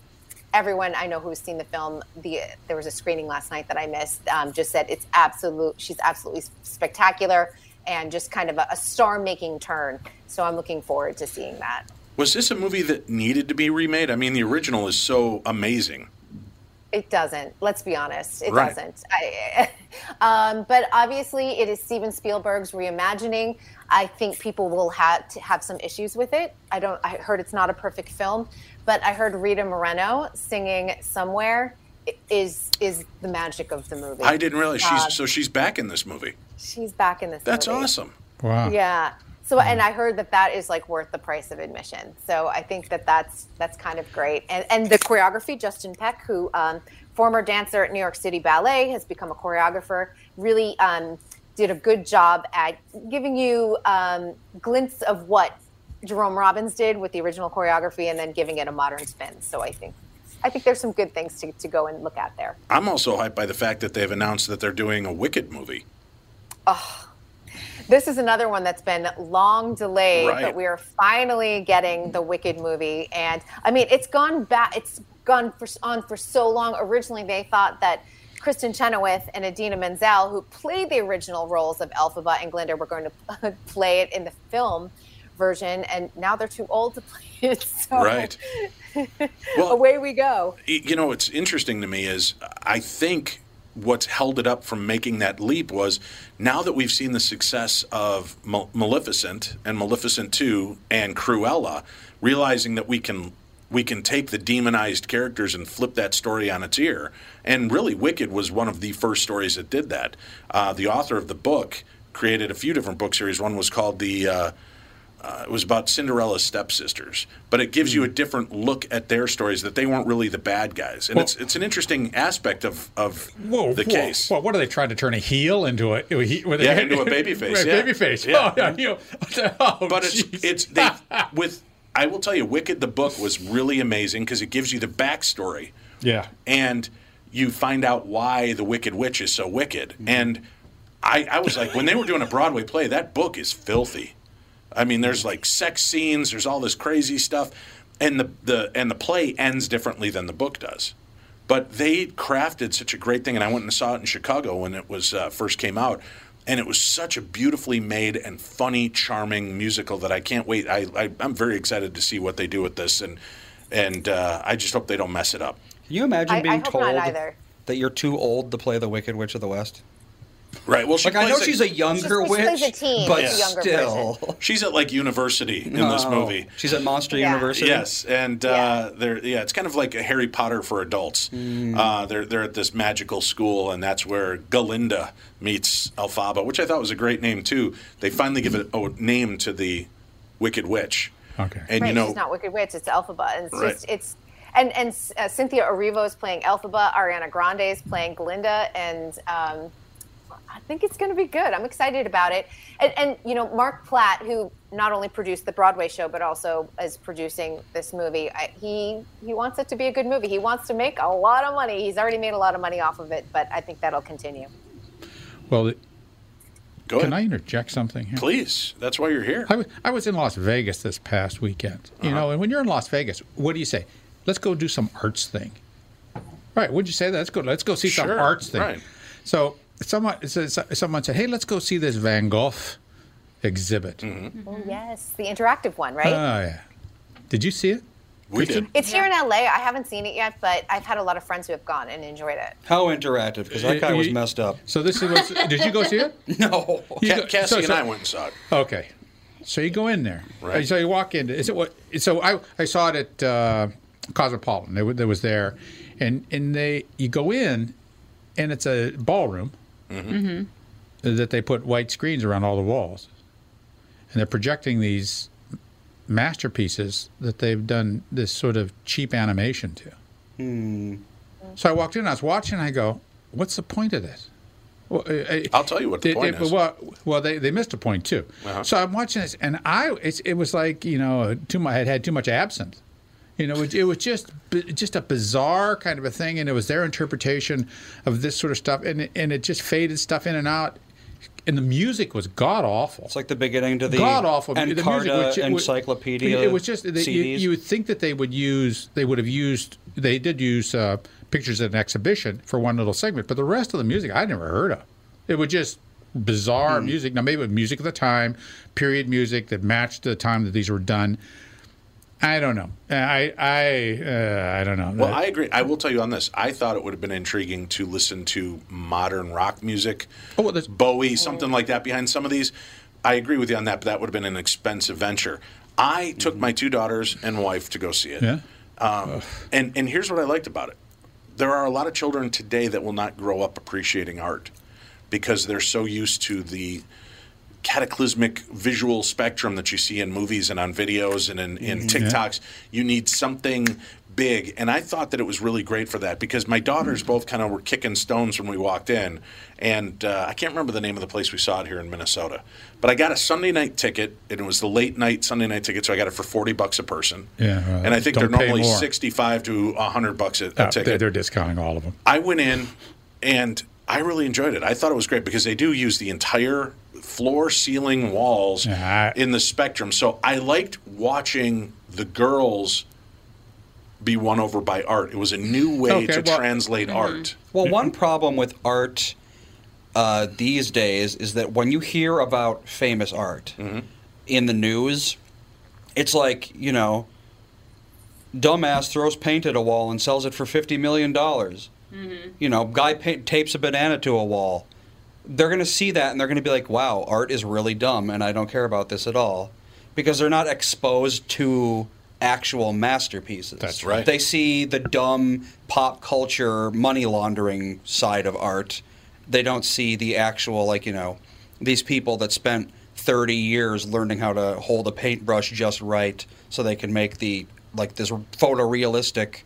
everyone I know who's seen the film. The there was a screening last night that I missed. Um, just said it's absolute. She's absolutely spectacular and just kind of a, a star-making turn. So I'm looking forward to seeing that. Was this a movie that needed to be remade? I mean, the original is so amazing. It doesn't. Let's be honest. It Right. doesn't. I, um, but obviously, it is Steven Spielberg's reimagining. I think people will have to have some issues with it. I don't. I heard it's not a perfect film, but I heard Rita Moreno singing somewhere is is the magic of the movie. I didn't realize she's Um, so she's back in this movie. she's back in this. That's movie. awesome. Wow. Yeah. So, and I heard that that is like worth the price of admission. So I think that that's that's kind of great. And and the choreography, Justin Peck, who um, former dancer at New York City Ballet, has become a choreographer. Really um, did a good job at giving you um, glints of what Jerome Robbins did with the original choreography, and then giving it a modern spin. So I think I think there's some good things to, to go and look at there. I'm also hyped by the fact that they've announced that they're doing a Wicked movie. This is another one that's been long delayed, Right. but we are finally getting the Wicked movie. And I mean, it's gone back. It's gone for, on for so long. Originally, they thought that Kristin Chenoweth and Idina Menzel, who played the original roles of Elphaba and Glinda, were going to play it in the film version, and now they're too old to play it. So Right. away we go. You know, what's interesting to me is I think what's held it up from making that leap was now that we've seen the success of Mal- Maleficent and Maleficent 2 and Cruella, realizing that we can we can take the demonized characters and flip that story on its ear. And really, Wicked was one of the first stories that did that. Uh, the author of the book created a few different book series. One was called the uh, uh, it was about Cinderella's stepsisters, but it gives you a different look at their stories that they weren't really the bad guys, and Well- it's it's an interesting aspect of of Whoa, the whoa, case. Well, what are they trying to turn a heel into a, a he- Yeah, into a baby face, yeah. baby face. Yeah. Oh, yeah. Oh, but it's it's they with I will tell you, Wicked the book was really amazing because it gives you the backstory yeah. and you find out why the Wicked Witch is so wicked. Mm-hmm. And I, I was like, when they were doing a Broadway play, that book is filthy. I mean, there's like sex scenes, there's all this crazy stuff, and the, the and the play ends differently than the book does. But they crafted such a great thing, and I went and saw it in Chicago when it was uh, first came out, and it was such a beautifully made and funny, charming musical that I can't wait. I, I I'm very excited to see what they do with this, and and uh, I just hope they don't mess it up. Can you imagine I- I being hope told that you're too old to play the Wicked Witch of the West? Right. Well, she like I know plays she's a younger She witch, plays a teen, but she's a younger still, She's at like university in this movie. She's at Monster Yeah. University. Yes, and uh, they're yeah, it's kind of like a Harry Potter for adults. Mm. Uh, they're they're at this magical school, and that's where Galinda meets Elphaba, which I thought was a great name too. They finally give a, a name to the Wicked Witch. Okay. And right, you know, she's not Wicked Witch; it's Elphaba, and it's Right. just it's and and uh, Cynthia Erivo is playing Elphaba, Ariana Grande is playing Glinda, and um, I think it's going to be good. I'm excited about it. And, and you know, Marc Platt, who not only produced the Broadway show but also is producing this movie, I, he he wants it to be a good movie. He wants to make a lot of money. He's already made a lot of money off of it, but I think that'll continue. Well, it- Go can. I interject something here? please, that's why you're here. I, w- I was in Las Vegas this past weekend. You Uh-huh. know, and when you're in Las Vegas, what do you say? Let's go do some arts thing. Right? Would you say that? Let's go. Let's go see some arts thing. right. So someone so- so- someone said, "Hey, let's go see this Van Gogh exhibit." Mm-hmm. Oh yes, the interactive one, right? Oh yeah. Did you see it? We did. it's here in LA. I haven't seen it yet, but I've had a lot of friends who have gone and enjoyed it. How interactive? Because that guy was messed up. So this is. What's, did you go see it? No. You Ca- go- Cassie so- and so- I went and saw it. Okay. So you go in there. Right. So you walk in. Is it what? So I I saw it at uh, Cosmopolitan. They, were- they was there, and and they you go in, and it's a ballroom Mm-hmm. that they put white screens around all the walls, and they're projecting these masterpieces that they've done this sort of cheap animation to. Hmm. So I walked in. I was watching. I go, "What's the point of this?" Well, I- I'll tell you what the they- point they- is. Well, well, they, they missed a point too. Uh-huh. So I'm watching this, and I it's, it was like you know too much. I had had too much absinthe. You know, it, it was just just a bizarre kind of a thing, and it was their interpretation of this sort of stuff, and it, and it just faded stuff in and out, and the music was god awful. It's like the beginning to the god awful. The music was encyclopedia. It was just they, you, you would think that they would use they would have used they did use uh, pictures at an exhibition for one little segment, but the rest of the music I never heard of. It was just bizarre Hmm. music. Now maybe it was music of the time, period music that matched the time that these were done. I don't know. I I uh, I don't know. Well, I agree. I will tell you on this. I thought it would have been intriguing to listen to modern rock music, Oh, well, that's- Bowie, something like that behind some of these. I agree with you on that, but that would have been an expensive venture. I took my two daughters and wife to go see it. Yeah. Um, and and here's what I liked about it. There are a lot of children today that will not grow up appreciating art because they're so used to the cataclysmic visual spectrum that you see in movies and on videos and in, in Mhm. Yeah. TikToks. You need something big, and I thought that it was really great for that because my daughters both kind of were kicking stones when we walked in, and uh, I can't remember the name of the place we saw it here in Minnesota, but I got a Sunday night ticket, and it was the late night Sunday night ticket, so I got it for forty bucks a person. Yeah, uh, and I think they're normally more. sixty-five to hundred bucks a, a Uh, ticket. they're discounting all of them. I went in and I really enjoyed it. I thought it was great because they do use the entire floor, ceiling, walls in the spectrum. So I liked watching the girls be won over by art. It was a new way Okay, to well- translate mm-hmm. art. Well, one problem with art uh, these days is that when you hear about famous art mm-hmm. in the news, it's like, you know, dumbass throws paint at a wall and sells it for $50 million. dollars mm-hmm. You know, guy pa- tapes a banana to a wall. They're going to see that and they're going to be like, wow, art is really dumb and I don't care about this at all. Because they're not exposed to actual masterpieces. That's right. They see the dumb pop culture money laundering side of art. They don't see the actual, like, you know, these people that spent 30 years learning how to hold a paintbrush just right so they can make the, like, this photorealistic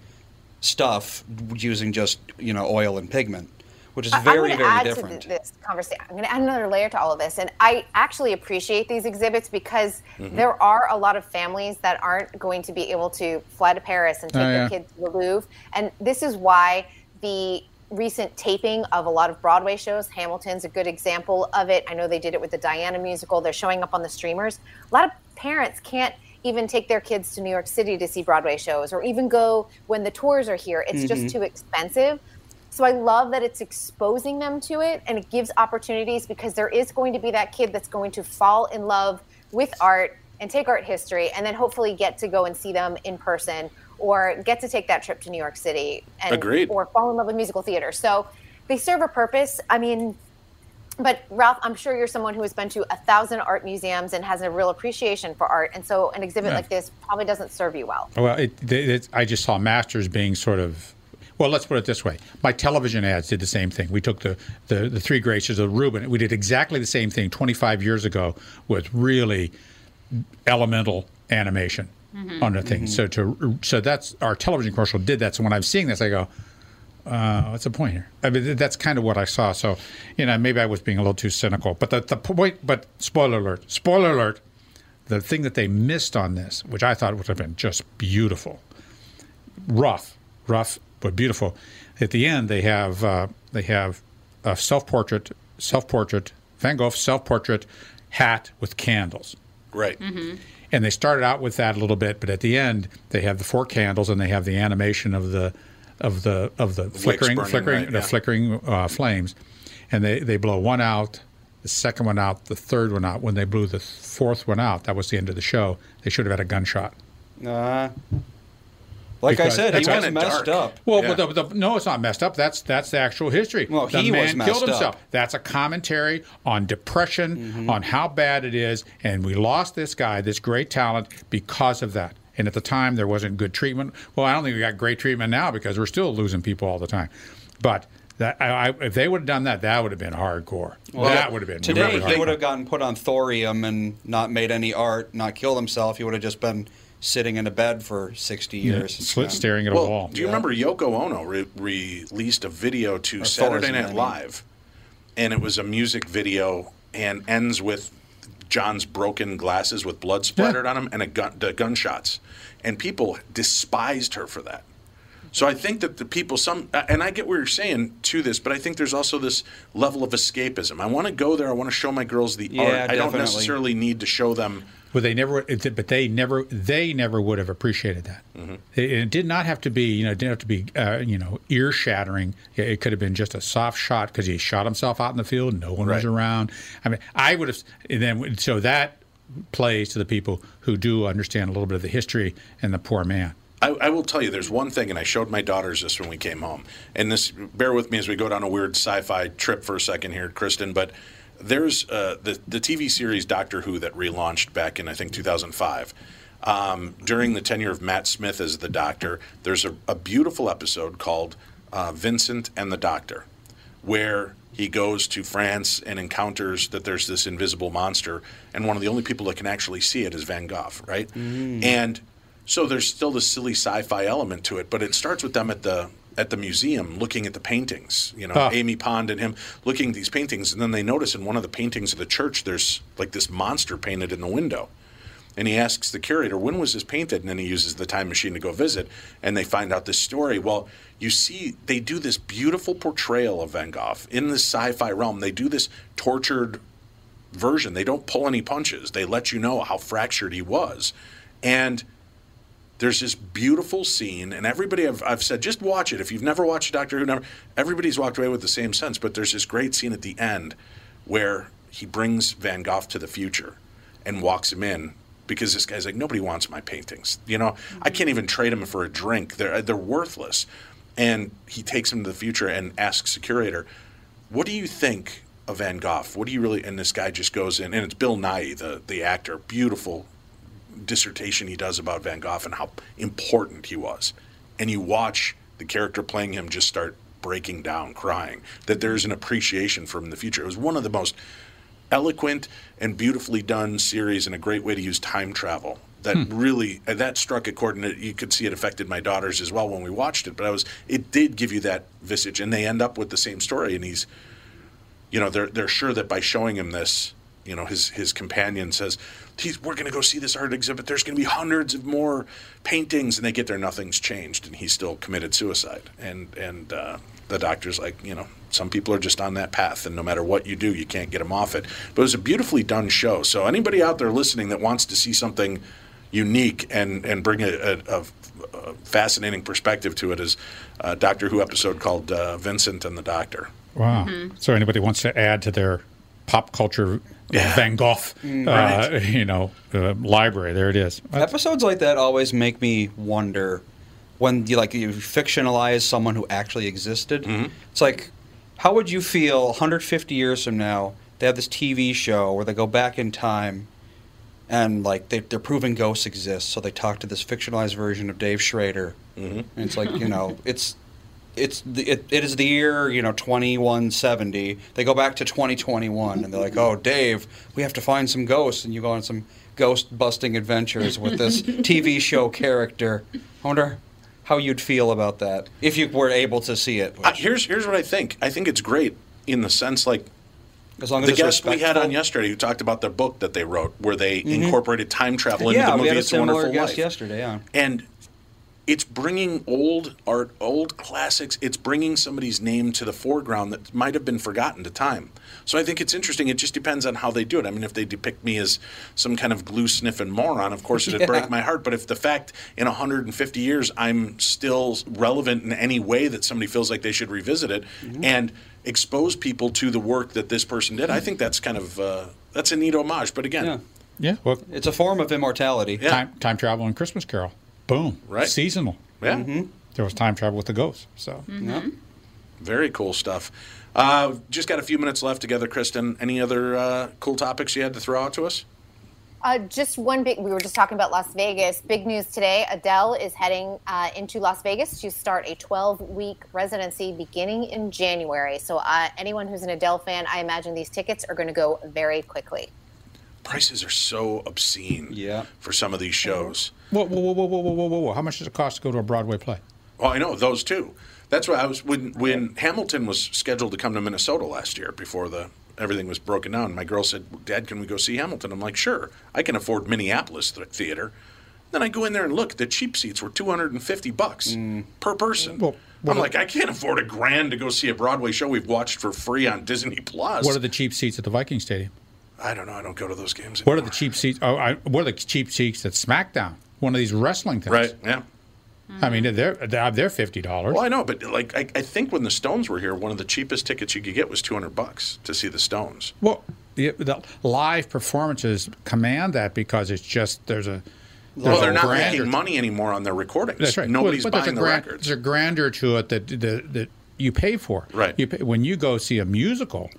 stuff using just, you know, oil and pigment, which is I- very, I'm very add different. To this conversation. I'm going to add another layer to all of this, and I actually appreciate these exhibits because Mm-hmm. Mhm. there are a lot of families that aren't going to be able to fly to Paris and take Oh, their yeah. kids to the Louvre, and this is why the recent taping of a lot of Broadway shows, Hamilton's a good example of it. I know they did it with the Diana musical. They're showing up on the streamers. A lot of parents can't even take their kids to New York City to see Broadway shows or even go when the tours are here. It's Mhm. just too expensive. So I love that it's exposing them to it and it gives opportunities because there is going to be that kid that's going to fall in love with art and take art history and then hopefully get to go and see them in person or get to take that trip to New York City and Agreed. or fall in love with musical theater. So they serve a purpose. I mean, but Ralph, I'm sure you're someone who has been to a thousand art museums and has a real appreciation for art, and so an exhibit Yeah. like this probably doesn't serve you well. Well, it, it, it- I just saw Masters being sort of. Well, let's put it this way. My television ads did the same thing. We took the, the, the three graces of Reuben. We did exactly the same thing 25 years ago with really elemental animation Mhm. on the thing. Mhm. So to so that's our television commercial did that. So when I'm seeing this, I go, uh, what's the point here? I mean, that's kind of what I saw. So, you know, maybe I was being a little too cynical. But the, the point, but spoiler alert, spoiler alert, the thing that they missed on this, which I thought would have been just beautiful, rough, rough, but beautiful. At the end, they have uh, they have a self portrait, self portrait, Van Gogh self portrait hat with candles. Right. And they started out with that a little bit, but at the end they have the four candles and they have the animation of the of the of the flickering burning, flickering right, the yeah. flickering uh, flames, and they they blow one out, the second one out, the third one out. When they blew the fourth one out, that was the end of the show. They should have had a gunshot. Uh, like I said, he was messed dark. up. Well, but the, the, no, it's not messed up. That's that's the actual history. Well, the he man was messed killed himself. up. That's a commentary on depression, Mm-hmm. on how bad it is, and we lost this guy, this great talent, because of that. And at the time, there wasn't good treatment. Well, I don't think we got great treatment now because we're still losing people all the time. But that, I, I, if they would have done that, that would have been hardcore. Well, that would have been today. really he would have gotten put on thorium and not made any art, not killed himself. He would have just been sitting in a bed for sixty years, slit- staring at a well, wall. Do you remember Yoko Ono re- released a video to Or Saturday Night Live, and it was a music video and ends with John's broken glasses with blood splattered on them and a gun, the gunshots, and people despised her for that. So I think that the people, some, and I get what you're saying to this, but I think there's also this level of escapism. I want to go there. I want to show my girls the Yeah, art. I don't necessarily need to show them. Well, they never, but they never, they never would have appreciated that. Mm-hmm. It, it did not have to be, you know, it didn't have to be, uh, you know, ear shattering. It, could have been just a soft shot because he shot himself out in the field. No one was around. I mean, I would have, and then so that plays to the people who do understand a little bit of the history and the poor man. I, I will tell you, there's one thing, and I showed my daughters this when we came home. And this, bear with me as we go down a weird sci-fi trip for a second here, Kristen. But there's uh, the the TV series Doctor Who that relaunched back in I think 2005. Um, during the tenure of Matt Smith as the Doctor, there's a, a beautiful episode called uh, Vincent and the Doctor, where he goes to France and encounters that there's this invisible monster, and one of the only people that can actually see it is Van Gogh, right? Mm. And So there's still this silly sci-fi element to it, but it starts with them at the at the museum looking at the paintings. You know, Ah. Amy Pond and him looking at these paintings, and then they notice in one of the paintings of the church there's like this monster painted in the window. And he asks the curator, when was this painted? And then he uses the time machine to go visit, and they find out this story. Well, you see, they do this beautiful portrayal of Van Gogh in this sci fi realm. They do this tortured version. They don't pull any punches, they let you know how fractured he was. And there's this beautiful scene, and everybody I've, I've said, just watch it. If you've never watched Doctor Who, never, everybody's walked away with the same sense. But there's this great scene at the end where he brings Van Gogh to the future and walks him in because this guy's like, nobody wants my paintings. You know, I can't even trade them for a drink. They're uh, they're worthless. And he takes him to the future and asks the curator, "What do you think of Van Gogh? What do you really?" And this guy just goes in, and it's Bill Nighy, the the actor, beautiful dissertation he does about Van Gogh and how important he was. And you watch the character playing him just start breaking down, crying. That there's an appreciation for him in the future. It was one of the most eloquent and beautifully done series and a great way to use time travel. That really uh, that struck a chord, and it, you could see it affected my daughters as well when we watched it. But I was it did give you that visage, and they end up with the same story. And he's, you know, they're they're sure that by showing him this, you know, his his companion says, "He's- "We're going to go see this art exhibit. There's going to be hundreds of more paintings," and they get there, nothing's changed, and he still committed suicide. And and uh, the doctor's like, you know, some people are just on that path, and no matter what you do, you can't get them off it. But it was a beautifully done show. So anybody out there listening that wants to see something unique and and bring a, a, a, a fascinating perspective to it is a Doctor Who episode called uh, Vincent and the Doctor. Wow. Mm-hmm. So anybody wants to add to their pop culture Yeah. Van Gogh, Mm, uh, you know, uh, library? There it is. Episodes like that always make me wonder when you like you fictionalize someone who actually existed. It's like, how would you feel 150 years from now? They have this TV show where they go back in time, and like they, they're proving ghosts exist. So they talk to this fictionalized version of Dave Schrader, and it's like you know it's. It's the, it, it is the year you know 2170. They go back to 2021 and they're like, "Oh, Dave, we have to find some ghosts." And you go on some ghost busting adventures with this TV show character. I wonder how you'd feel about that if you were able to see it. Uh, here's here's what I think. I think it's great in the sense like As long as the it's guest we had on yesterday who talked about the book that they wrote, where they Mhm. incorporated time travel into yeah, the movie we had a It's a similar Wonderful guest Life. yesterday. Yeah. And it's bringing old art, old classics. It's bringing somebody's name to the foreground that might have been forgotten to time. So I think it's interesting. It just depends on how they do it. I mean, if they depict me as some kind of glue sniffing moron, of course it'd Yeah. break my heart. But if the fact in 150 years I'm still relevant in any way that somebody feels like they should revisit it Mm-hmm. and expose people to the work that this person did, I think that's kind of uh, that's a neat homage. But again, Yeah. Yeah, well, It's a form of immortality. time, time travel and Christmas Carol. Boom. Right. Seasonal. Yeah. Mm-hmm. There was time travel with the ghosts. So Very cool stuff. Uh, just got a few minutes left together, Kristen. Any other uh, cool topics you had to throw out to us? Uh, just one big. We were just talking about Las Vegas. Big news today. Adele is heading uh, into Las Vegas to start a 12-week residency beginning in January. So, uh, anyone who's an Adele fan, I imagine these tickets are going to go very quickly. Prices are so obscene Yeah. for some of these shows. whoa, whoa, whoa, whoa, whoa, whoa, whoa, whoa. How much does it cost to go to a Broadway play? Oh, I know those too. That's why I was when when Hamilton was scheduled to come to Minnesota last year before the everything was broken down. My girl said, "Dad, can we go see Hamilton?" I'm like, "Sure, I can afford Minneapolis th- theater." Then I go in there and look. The cheap seats were 250 bucks mm. per person. Well, I'm like, I can't afford a grand to go see a Broadway show we've watched for free on Disney Plus. What are the cheap seats at the Viking Stadium? I don't know. I don't go to those games. What are the cheap seats? Oh, I, what are the cheap seats at SmackDown? One of these wrestling things. Right. Yeah. I mean, they're they're, fifty dollars. Well, I know, but like I, I think when the Stones were here, one of the cheapest tickets you could get was 200 bucks to see the Stones. Well, the, the live performances command that because it's just there's a. Well, they're not making money anymore on their recordings. That's right. Nobody's but buying the grand- records. There's a grandeur to it that that, that you pay for. Right. You pay, when you go see a musical,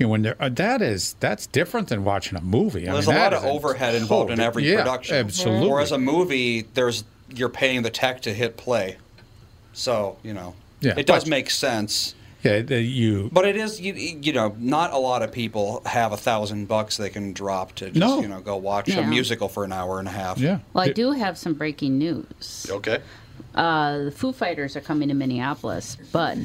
you know when there, uh, that is that's different than watching a movie. I Well, there's mean, a lot of a overhead involved in total- every yeah, production. Absolutely. Whereas a movie, there's you're paying the tech to hit play, so you know Yeah, it does but- make sense. Yeah, the, you. But it is you, you know not a lot of people have a thousand bucks they can drop to just No. you know go watch Yeah. a musical for an hour and a half. Yeah. Well, I do have some breaking news. Okay. Uh, the Foo Fighters are coming to Minneapolis, but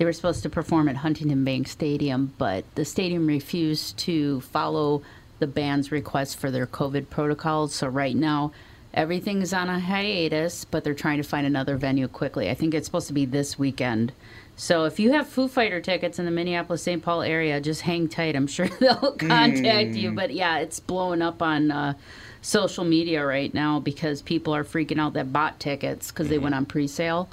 they were supposed to perform at Huntington Bank Stadium, but the stadium refused to follow the band's request for their COVID protocols. So right now, everything's on a hiatus, but they're trying to find another venue quickly. I think it's supposed to be this weekend. So if you have Foo Fighter tickets in the Minneapolis St. Paul area, just hang tight. I'm sure they'll contact you. Mm. But yeah, it's blowing up on uh, social media right now because people are freaking out that bought tickets because they went on pre-sale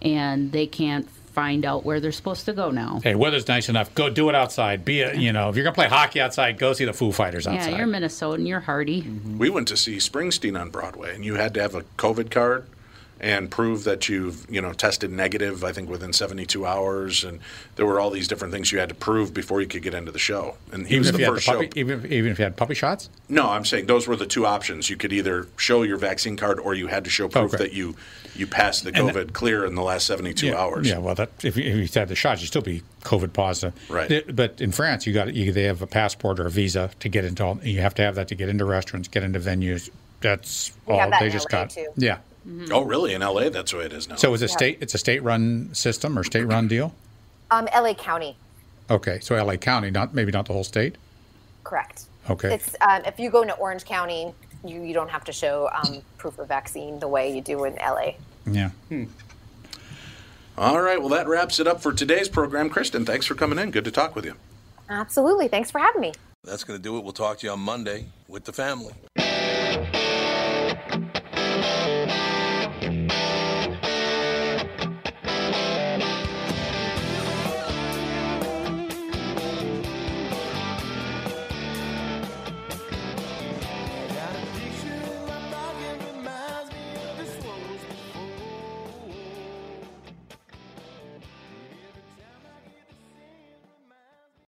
and they can't find out where they're supposed to go now. Hey, weather's nice enough. Go do it outside. Be a, you know, if you're gonna play hockey outside, go see the Foo Fighters outside. Yeah, you're Minnesotan. You're hardy. We went to see Springsteen on Broadway, and you had to have a COVID card and prove that you've you know tested negative. I think within 72 hours, and there were all these different things you had to prove before you could get into the show. And he even was if the you had first the show. puppy, even if, even if you had puppy shots. No, I'm saying those were the two options. You could either show your vaccine card, or you had to show proof Okay. that you you passed the And COVID clear in the last 72 yeah, hours. Yeah, well, that if you, if you had the shots, you'd still be COVID positive. Right. Th- But in France, you got you, they have a passport or a visa to get into. All, you have to have that to get into restaurants, get into venues. That's We all have that they in just LA got. too. Yeah. Oh, really? In LA, that's the way it is now. So it's a Yeah. state. It's a state-run system or state-run deal. Um, LA County, Okay, so LA County, not maybe not the whole state. correct. Okay. It's um, if you go into Orange County, you, you don't have to show um, proof of vaccine the way you do in LA. Yeah. All right. Well, that wraps it up for today's program. Kristen, thanks for coming in. Good to talk with you. Absolutely. Thanks for having me. That's going to do it. We'll talk to you on Monday with the family.